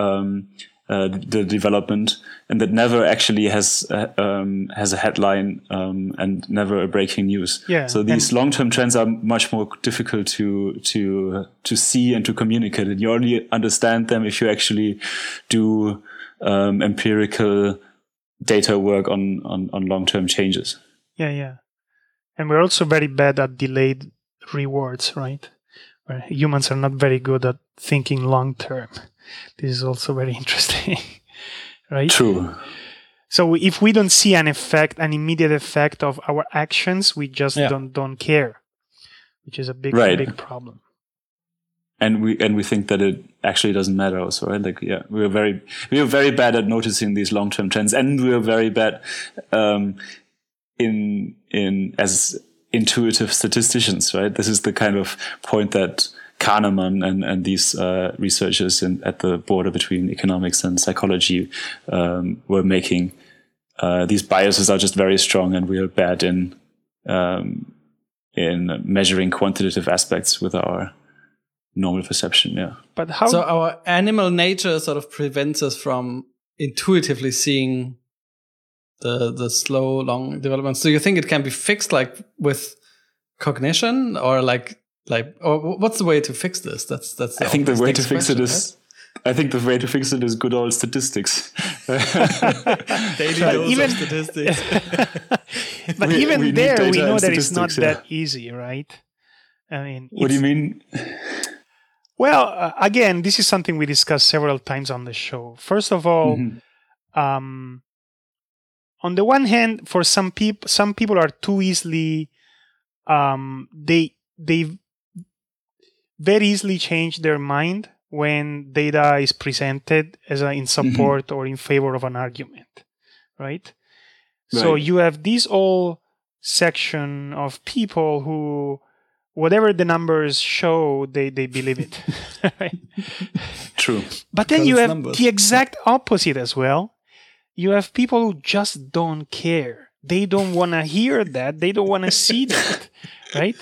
Uh, the development, and that never actually has uh, um, has a headline um, and never a breaking news.
Yeah,
So these long term trends are much more difficult to to to see and to communicate, and you only understand them if you actually do um, empirical data work on on, on long term changes.
Yeah, yeah. And we're also very bad at delayed rewards, right? Where humans are not very good at thinking long term. This is also very interesting, right?
True.
So if we don't see an effect, an immediate effect of our actions, we just
Yeah.
don't don't care, which is a big
Right.
big problem.
and we and we think that it actually doesn't matter also right like yeah we are very we are very bad at noticing these long term trends and we are very bad um in in as intuitive statisticians right this is the kind of point that Kahneman and and these uh, researchers in, at the border between economics and psychology um, were making uh, these biases are just very strong and we are bad in um, in measuring quantitative aspects with our normal perception. Yeah.
But how?
So our animal nature sort of prevents us from intuitively seeing the the slow long developments. Do you think it can be fixed like with cognition or like like or what's the way to fix this? That's that's.
I think the way to fix it
question,
is. I think the way to fix it is good old statistics.
daily
But
dose
even-
of statistics.
but
we-
even
we
there, we know that it's not
yeah.
that easy, right? I mean,
what do you mean?
Well, uh, again, this is something we discussed several times on the show. First of all,
Mhm.
um, on the one hand, for some people, some people are too easily, um, they they very easily change their mind when data is presented as a, in mm-hmm. support or in favor of an argument, right? So you have this whole section of people who whatever the numbers show they, they believe it right?
True.
but then
Because
you have
numbers.
the exact opposite as well you have people who just don't care they don't want to hear that they don't want to see that right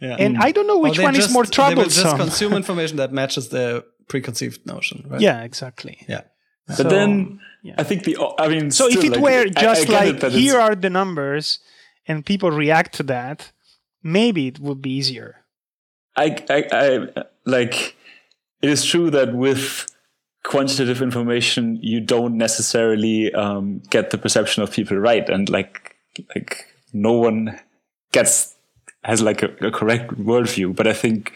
Yeah.
and i don't know which
they
one is
just-
more
They will just
troublesome
consume information that matches their preconceived notion, right?
yeah exactly
Yeah.
But
So-
then
yeah.
I think the. I mean,
so if it
like,
were
I- I
just
it
like here are the numbers and people react to that maybe it would be easier
I, I, I like it is true that with quantitative information you don't necessarily um, get the perception of people right and like like no one gets has like a, a correct worldview but i think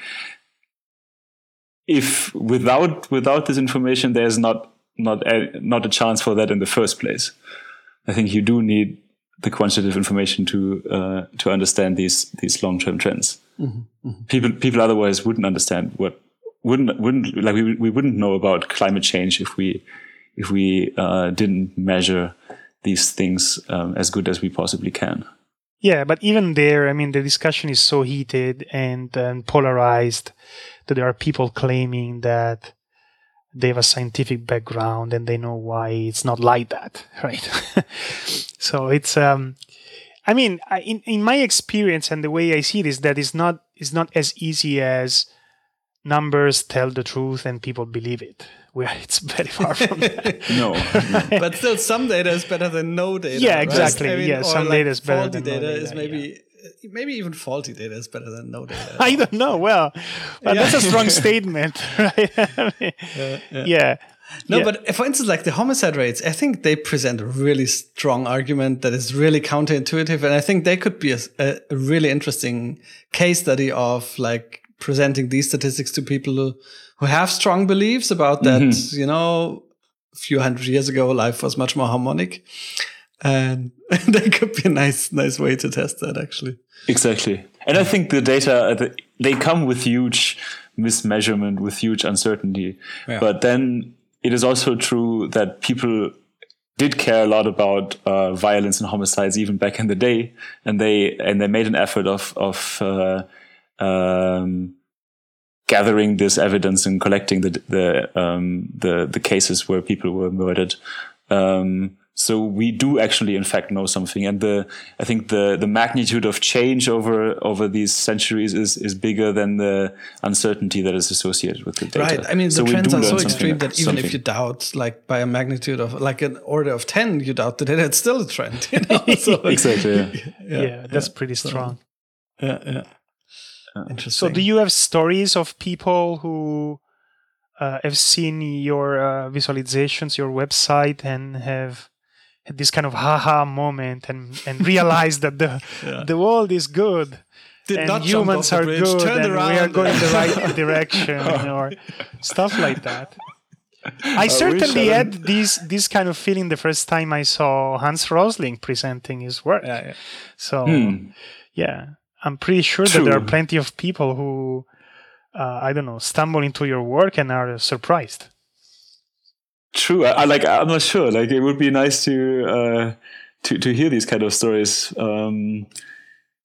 if without without this information there's not not a, not a chance for that in the first place. I think you do need the quantitative information to uh, to understand these these long term trends people people otherwise wouldn't understand what wouldn't wouldn't like we we wouldn't know about climate change if we if we uh, didn't measure these things um, as good as we possibly can.
Yeah, but even there, I mean, the discussion is so heated and, and polarized that there are people claiming that they have a scientific background and they know why it's not like that, right? so it's, um, I mean, I, in in my experience and the way I see it is that it's not it's not as easy as numbers tell the truth and people believe it. Where it's very far from that.
No,
but still, some data is better than no data.
Yeah,
right?
exactly. Yeah,
or
some data is better
faulty
than no
data.
data,
Is maybe uh, maybe even faulty data is better than no data.
I don't know. Well, but that's a strong statement, right? I mean, yeah.
No,
Yeah.
but for instance, like the homicide rates, I think they present a really strong argument that is really counterintuitive, and I think they could be a, a really interesting case study of like presenting these statistics to people who, have strong beliefs about that. You know, a few hundred years ago, life was much more harmonic, and that could be a nice, nice way to test that. Actually,
exactly. And I think the data uh, they come with huge mismeasurement, with huge uncertainty.
Yeah.
But then it is also true that people did care a lot about uh, violence and homicides even back in the day, and they and they made an effort of of uh, um, gathering this evidence and collecting the the um, the the cases where people were murdered. Um, so we do actually in fact know something and the i think the the magnitude of change over over these centuries is is bigger than the uncertainty that is associated with the data
Right. I mean, the
So we
trends are so extreme that even if you doubt, like by a magnitude of like an order of 10, you doubt the data, it's still a trend. You know? so,
exactly yeah.
Yeah, that's pretty strong.
yeah, yeah. Interesting.
So, do you have stories of people who uh, have seen your uh, visualizations, your website, and have had this kind of haha moment and, and realized that the
Yeah.
the world is good
Did
and humans are
bridge,
good and we are going the right direction or stuff like that. I
wish
certainly
I
had this this kind of feeling the first time I saw Hans Rosling presenting his work.
Yeah, yeah.
So
Hmm.
yeah, I'm pretty sure that there are plenty of people who, uh, I don't know, stumble into your work and are surprised.
True. I, I like. I'm not sure. Like, it would be nice to uh, to to hear these kind of stories.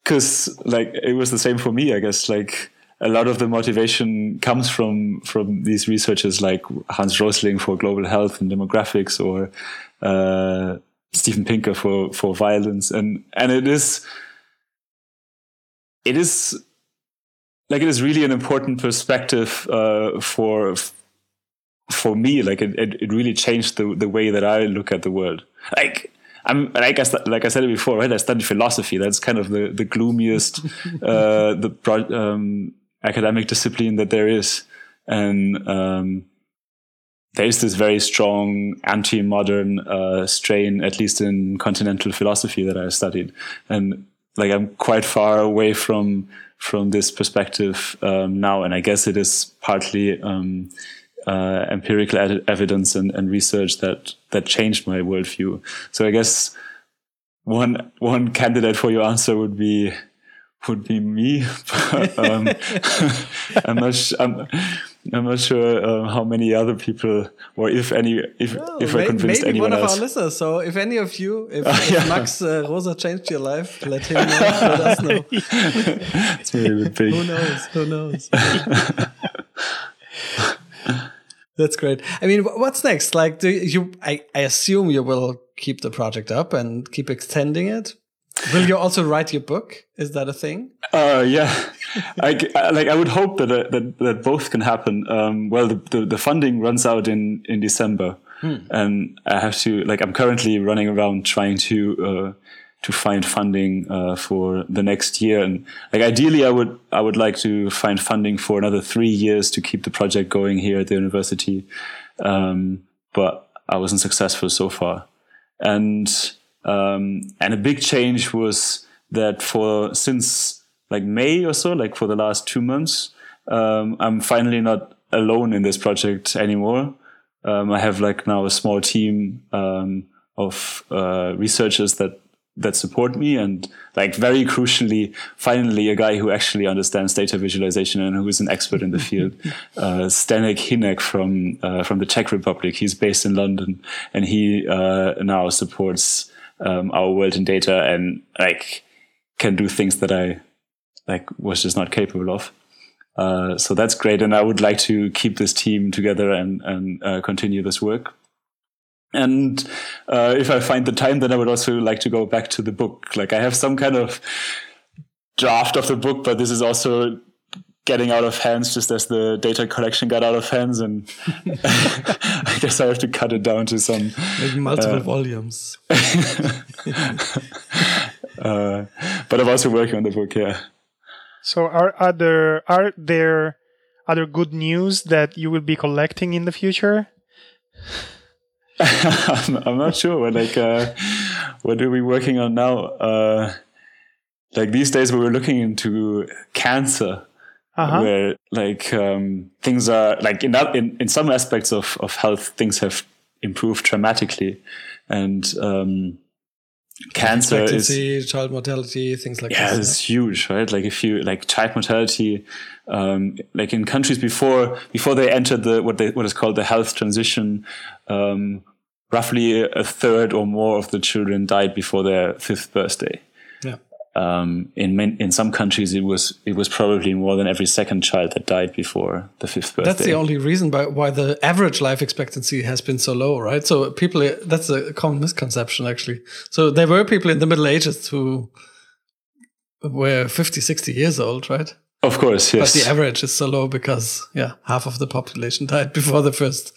Because like it was the same for me. I guess like a lot of the motivation comes from from these researchers like Hans Rosling for global health and demographics, or uh, Steven Pinker for for violence, and and it is it is like it is really an important perspective uh, for for me, like it, it, it really changed the, the way that I look at the world. Like I'm like I, like I said it before, right? I studied philosophy. That's kind of the the gloomiest uh, the um, academic discipline that there is, and um, there is this very strong anti-modern uh, strain, at least in continental philosophy that I studied, and like I'm quite far away from from this perspective um, now, and I guess it is partly. Um, uh, empirical evidence and, and research that that changed my worldview. So I guess one one candidate for your answer would be would be me. Um, I'm not I'm, I'm not sure uh, how many other people or if any if
Well,
if
may-
I convinced
maybe
anyone
one of our listeners. So if any of you, if,
yeah.
if Max uh, Roser changed your life, let him know. let us know.
it's maybe a bit big.
Who knows? Who knows? That's great. I mean, what's next? Like, do you? I, I assume you will keep the project up and keep extending it. Will you also write your book? Is that a thing?
Uh, yeah, I, I- like I would hope that uh, that that both can happen. Um, well, the, the the funding runs out in in December, and I have to like I'm currently running around trying to uh, to find funding uh, for the next year, and like ideally I would I would like to find funding for another three years to keep the project going here at the university, um, but I wasn't successful so far, and um, and a big change was that for since like May or so, like for the last two months, um, I'm finally not alone in this project anymore. Um, I have like now a small team um, of uh, researchers that that support me, and like very crucially, finally a guy who actually understands data visualization and who is an expert in the field, uh, Zdeněk Hynek from uh, from the Czech Republic. He's based in London, and he uh, now supports um, our world in data and like can do things that I like was just not capable of. Uh, so that's great, and I would like to keep this team together and and uh, continue this work. And uh, if I find the time, then I would also like to go back to the book. Like I have some kind of draft of the book, but this is also getting out of hands just as the data collection got out of hands and I guess I have to cut it down to some
Maybe multiple volumes.
uh, but I'm also working on the book, yeah.
So are other are there other good news that you will be collecting in the future?
I'm, I'm not sure. Like, uh, what are we working on now? Uh, like these days, we were looking into cancer,
Uh-huh.
where like um, things are like in, that, in in some aspects of of health, things have improved dramatically, and um, cancer is
child mortality, things like
yeah,
this.
it's huge, right? Like if you like child mortality, um, like in countries before before they entered the what they what is called the health transition, um, roughly a third or more of the children died before their fifth birthday. Um, in in some countries it was it was probably more than every second child that died before the fifth birthday.
That's the only reason by, why the average life expectancy has been so low, right? So people that's a common misconception actually. So there were people in the Middle Ages who were 50, 60 years old, right?
Of course, yes.
But the average is so low because yeah, half of the population died before the first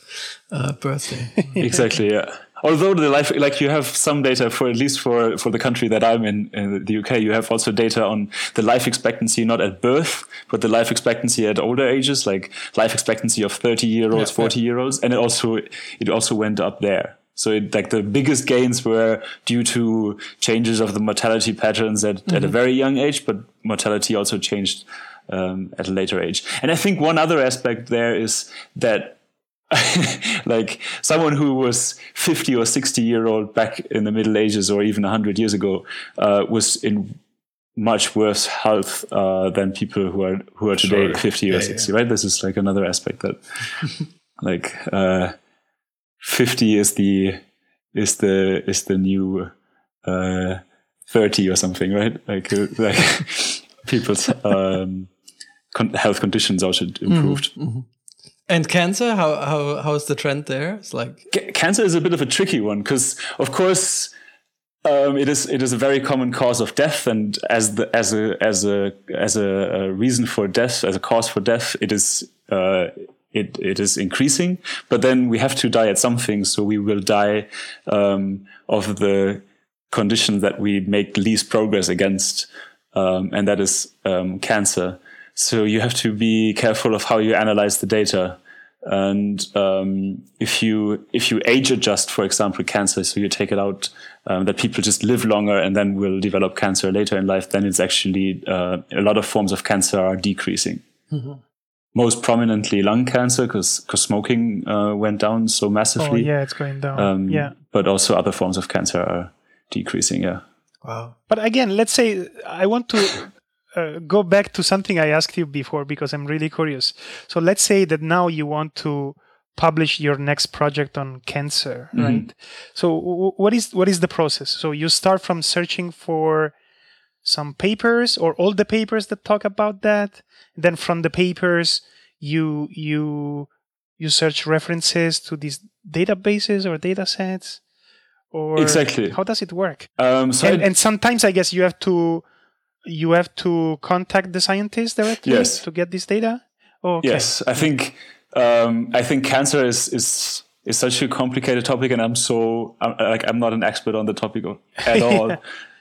uh, birthday.
exactly. Yeah although the life like you have some data for at least for for the country that i'm in, in the uk you have also data on the life expectancy not at birth but the life expectancy at older ages like life expectancy of 30 year olds yeah, 40 yeah. year olds and it also it also went up there so it, like the biggest gains were due to changes of the mortality patterns at, mm-hmm. at a mm-hmm. very young age but mortality also changed um, at a later age and i think one other aspect there is that like someone who was 50 or 60 year old back in the middle ages or even 100 years ago uh, was in much worse health uh, than people who are who are today sure. 50 or 60 yeah. right this is like another aspect that like uh, 50 is the is the is the new uh, 30 or something right like uh, like people's um, con- health conditions also improved
mm-hmm. Mm-hmm. And cancer, how how how is the trend there? It's like
C- cancer is a bit of a tricky one because, of course, um, it is it is a very common cause of death, and as the as a as a as a, a reason for death, as a cause for death, it is uh, it it is increasing. But then we have to die at something, so we will die um, of the condition that we make least progress against, um, and that is um, cancer. So you have to be careful of how you analyze the data. And um, if you if you age adjust, for example, cancer, so you take it out um, that people just live longer and then will develop cancer later in life, then it's actually uh, a lot of forms of cancer are decreasing. Mm-hmm. Most prominently lung cancer because smoking uh, went down so massively.
Oh, yeah, it's going down. Um, yeah,
but also other forms of cancer are decreasing. Yeah.
Wow. But again, let's say I want to uh, go back to something I asked you before because I'm really curious. So let's say that now you want to publish your next project on cancer, mm-hmm. right? So w- what is what is the process? So you start from searching for some papers or all the papers that talk about that. Then from the papers you you you search references to these databases or data sets or
exactly
how does it work um, so and, and sometimes i guess you have to you have to contact the scientists directly
yes.
to get this data.
Oh, okay. Yes, I think um, I think cancer is is is such a complicated topic, and I'm so I'm, like I'm not an expert on the topic at all.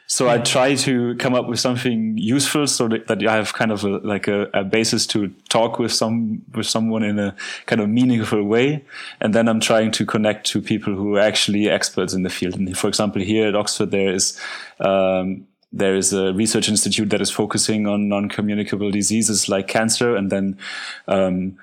So yeah. I try to come up with something useful so that, that I have kind of a, like a, a, basis to talk with some with someone in a kind of meaningful way, and then I'm trying to connect to people who are actually experts in the field. And for example, here at Oxford, there is um, there is a research institute that is focusing on non-communicable diseases like cancer, and then um,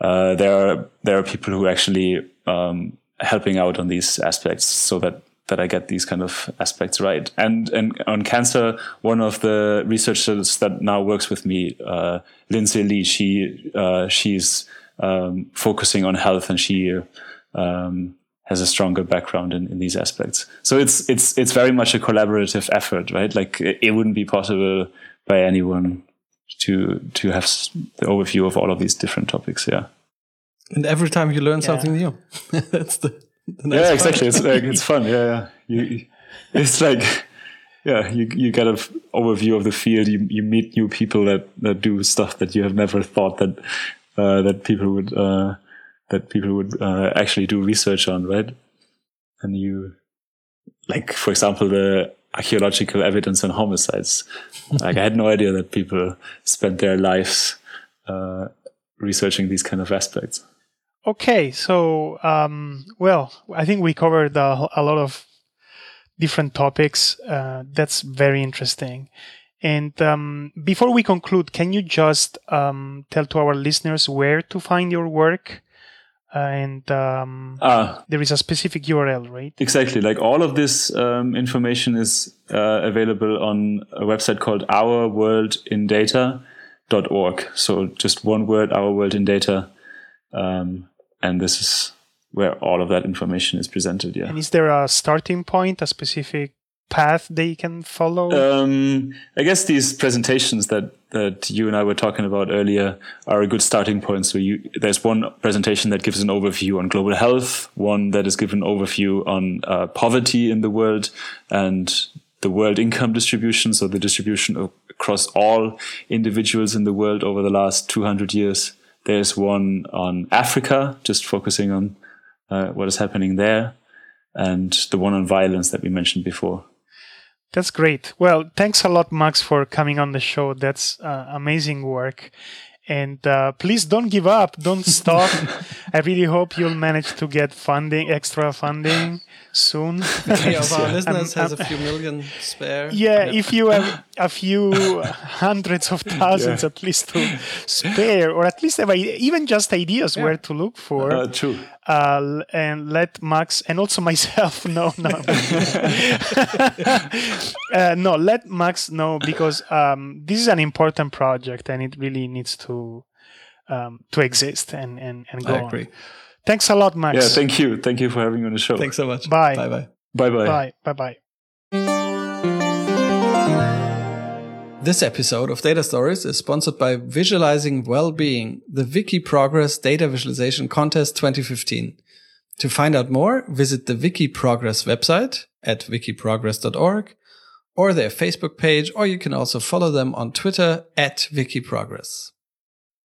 uh, there are there are people who are actually um, helping out on these aspects, so that that I get these kind of aspects right. And and on cancer, one of the researchers that now works with me, uh, Lindsay Lee, she uh, she's um, focusing on health, and she um, has a stronger background in, in these aspects. So it's it's it's very much a collaborative effort, right? Like it, it wouldn't be possible by anyone to to have the overview of all of these different topics. Yeah.
And every time you learn yeah. something new, that's the,
the nice yeah, exactly. it's like it's fun. Yeah, yeah. You, it's like yeah, you you get an overview of the field. You you meet new people that that do stuff that you have never thought that uh, that people would. Uh, that people would uh, actually do research on, right? And you, like, for example, the archaeological evidence on homicides. like, I had no idea that people spent their lives uh, researching these kind of aspects.
Okay, so um, well, I think we covered a, a lot of different topics. Uh, that's very interesting. And um, before we conclude, can you just um, tell to our listeners where to find your work? And um, ah. there is a specific URL, right?
Exactly. Like all of this um, information is uh, available on a website called ourworldindata.org. So just one word, our world in data. Um, and this is where all of that information is presented. Yeah.
And is there a starting point, a specific path they can follow?
Um, I guess these presentations that that you and I were talking about earlier are a good starting point. So you, there's one presentation that gives an overview on global health, one that is given an overview on uh, poverty in the world and the world income distribution, so the distribution across all individuals in the world over the last 200 years. There's one on Africa, just focusing on uh, what is happening there, and the one on violence that we mentioned before.
That's great. Well, thanks a lot, Max, for coming on the show. That's uh, amazing work. And uh, please don't give up. Don't stop. I really hope you'll manage to get funding, extra funding soon.
Any of our listeners um, has a few million spare.
Yeah, if you have a few hundreds of thousands yeah. at least to spare, or at least have even just ideas yeah. where to look for.
Uh, true.
Uh, and let Max and also myself know. No, uh, no, let Max know because um, this is an important project and it really needs to um, to exist and and, and go I agree. On. Thanks a lot, Max.
Yeah, thank you. Thank you for having me on the show.
Thanks so much.
Bye.
Bye bye.
Bye bye.
Bye bye
This episode of Data Stories is sponsored by Visualizing Well-Being, the Wikiprogress Data Visualization Contest 2015. To find out more, visit the Wikiprogress website at wikiprogress.org or their Facebook page, or you can also follow them on Twitter at Wikiprogress.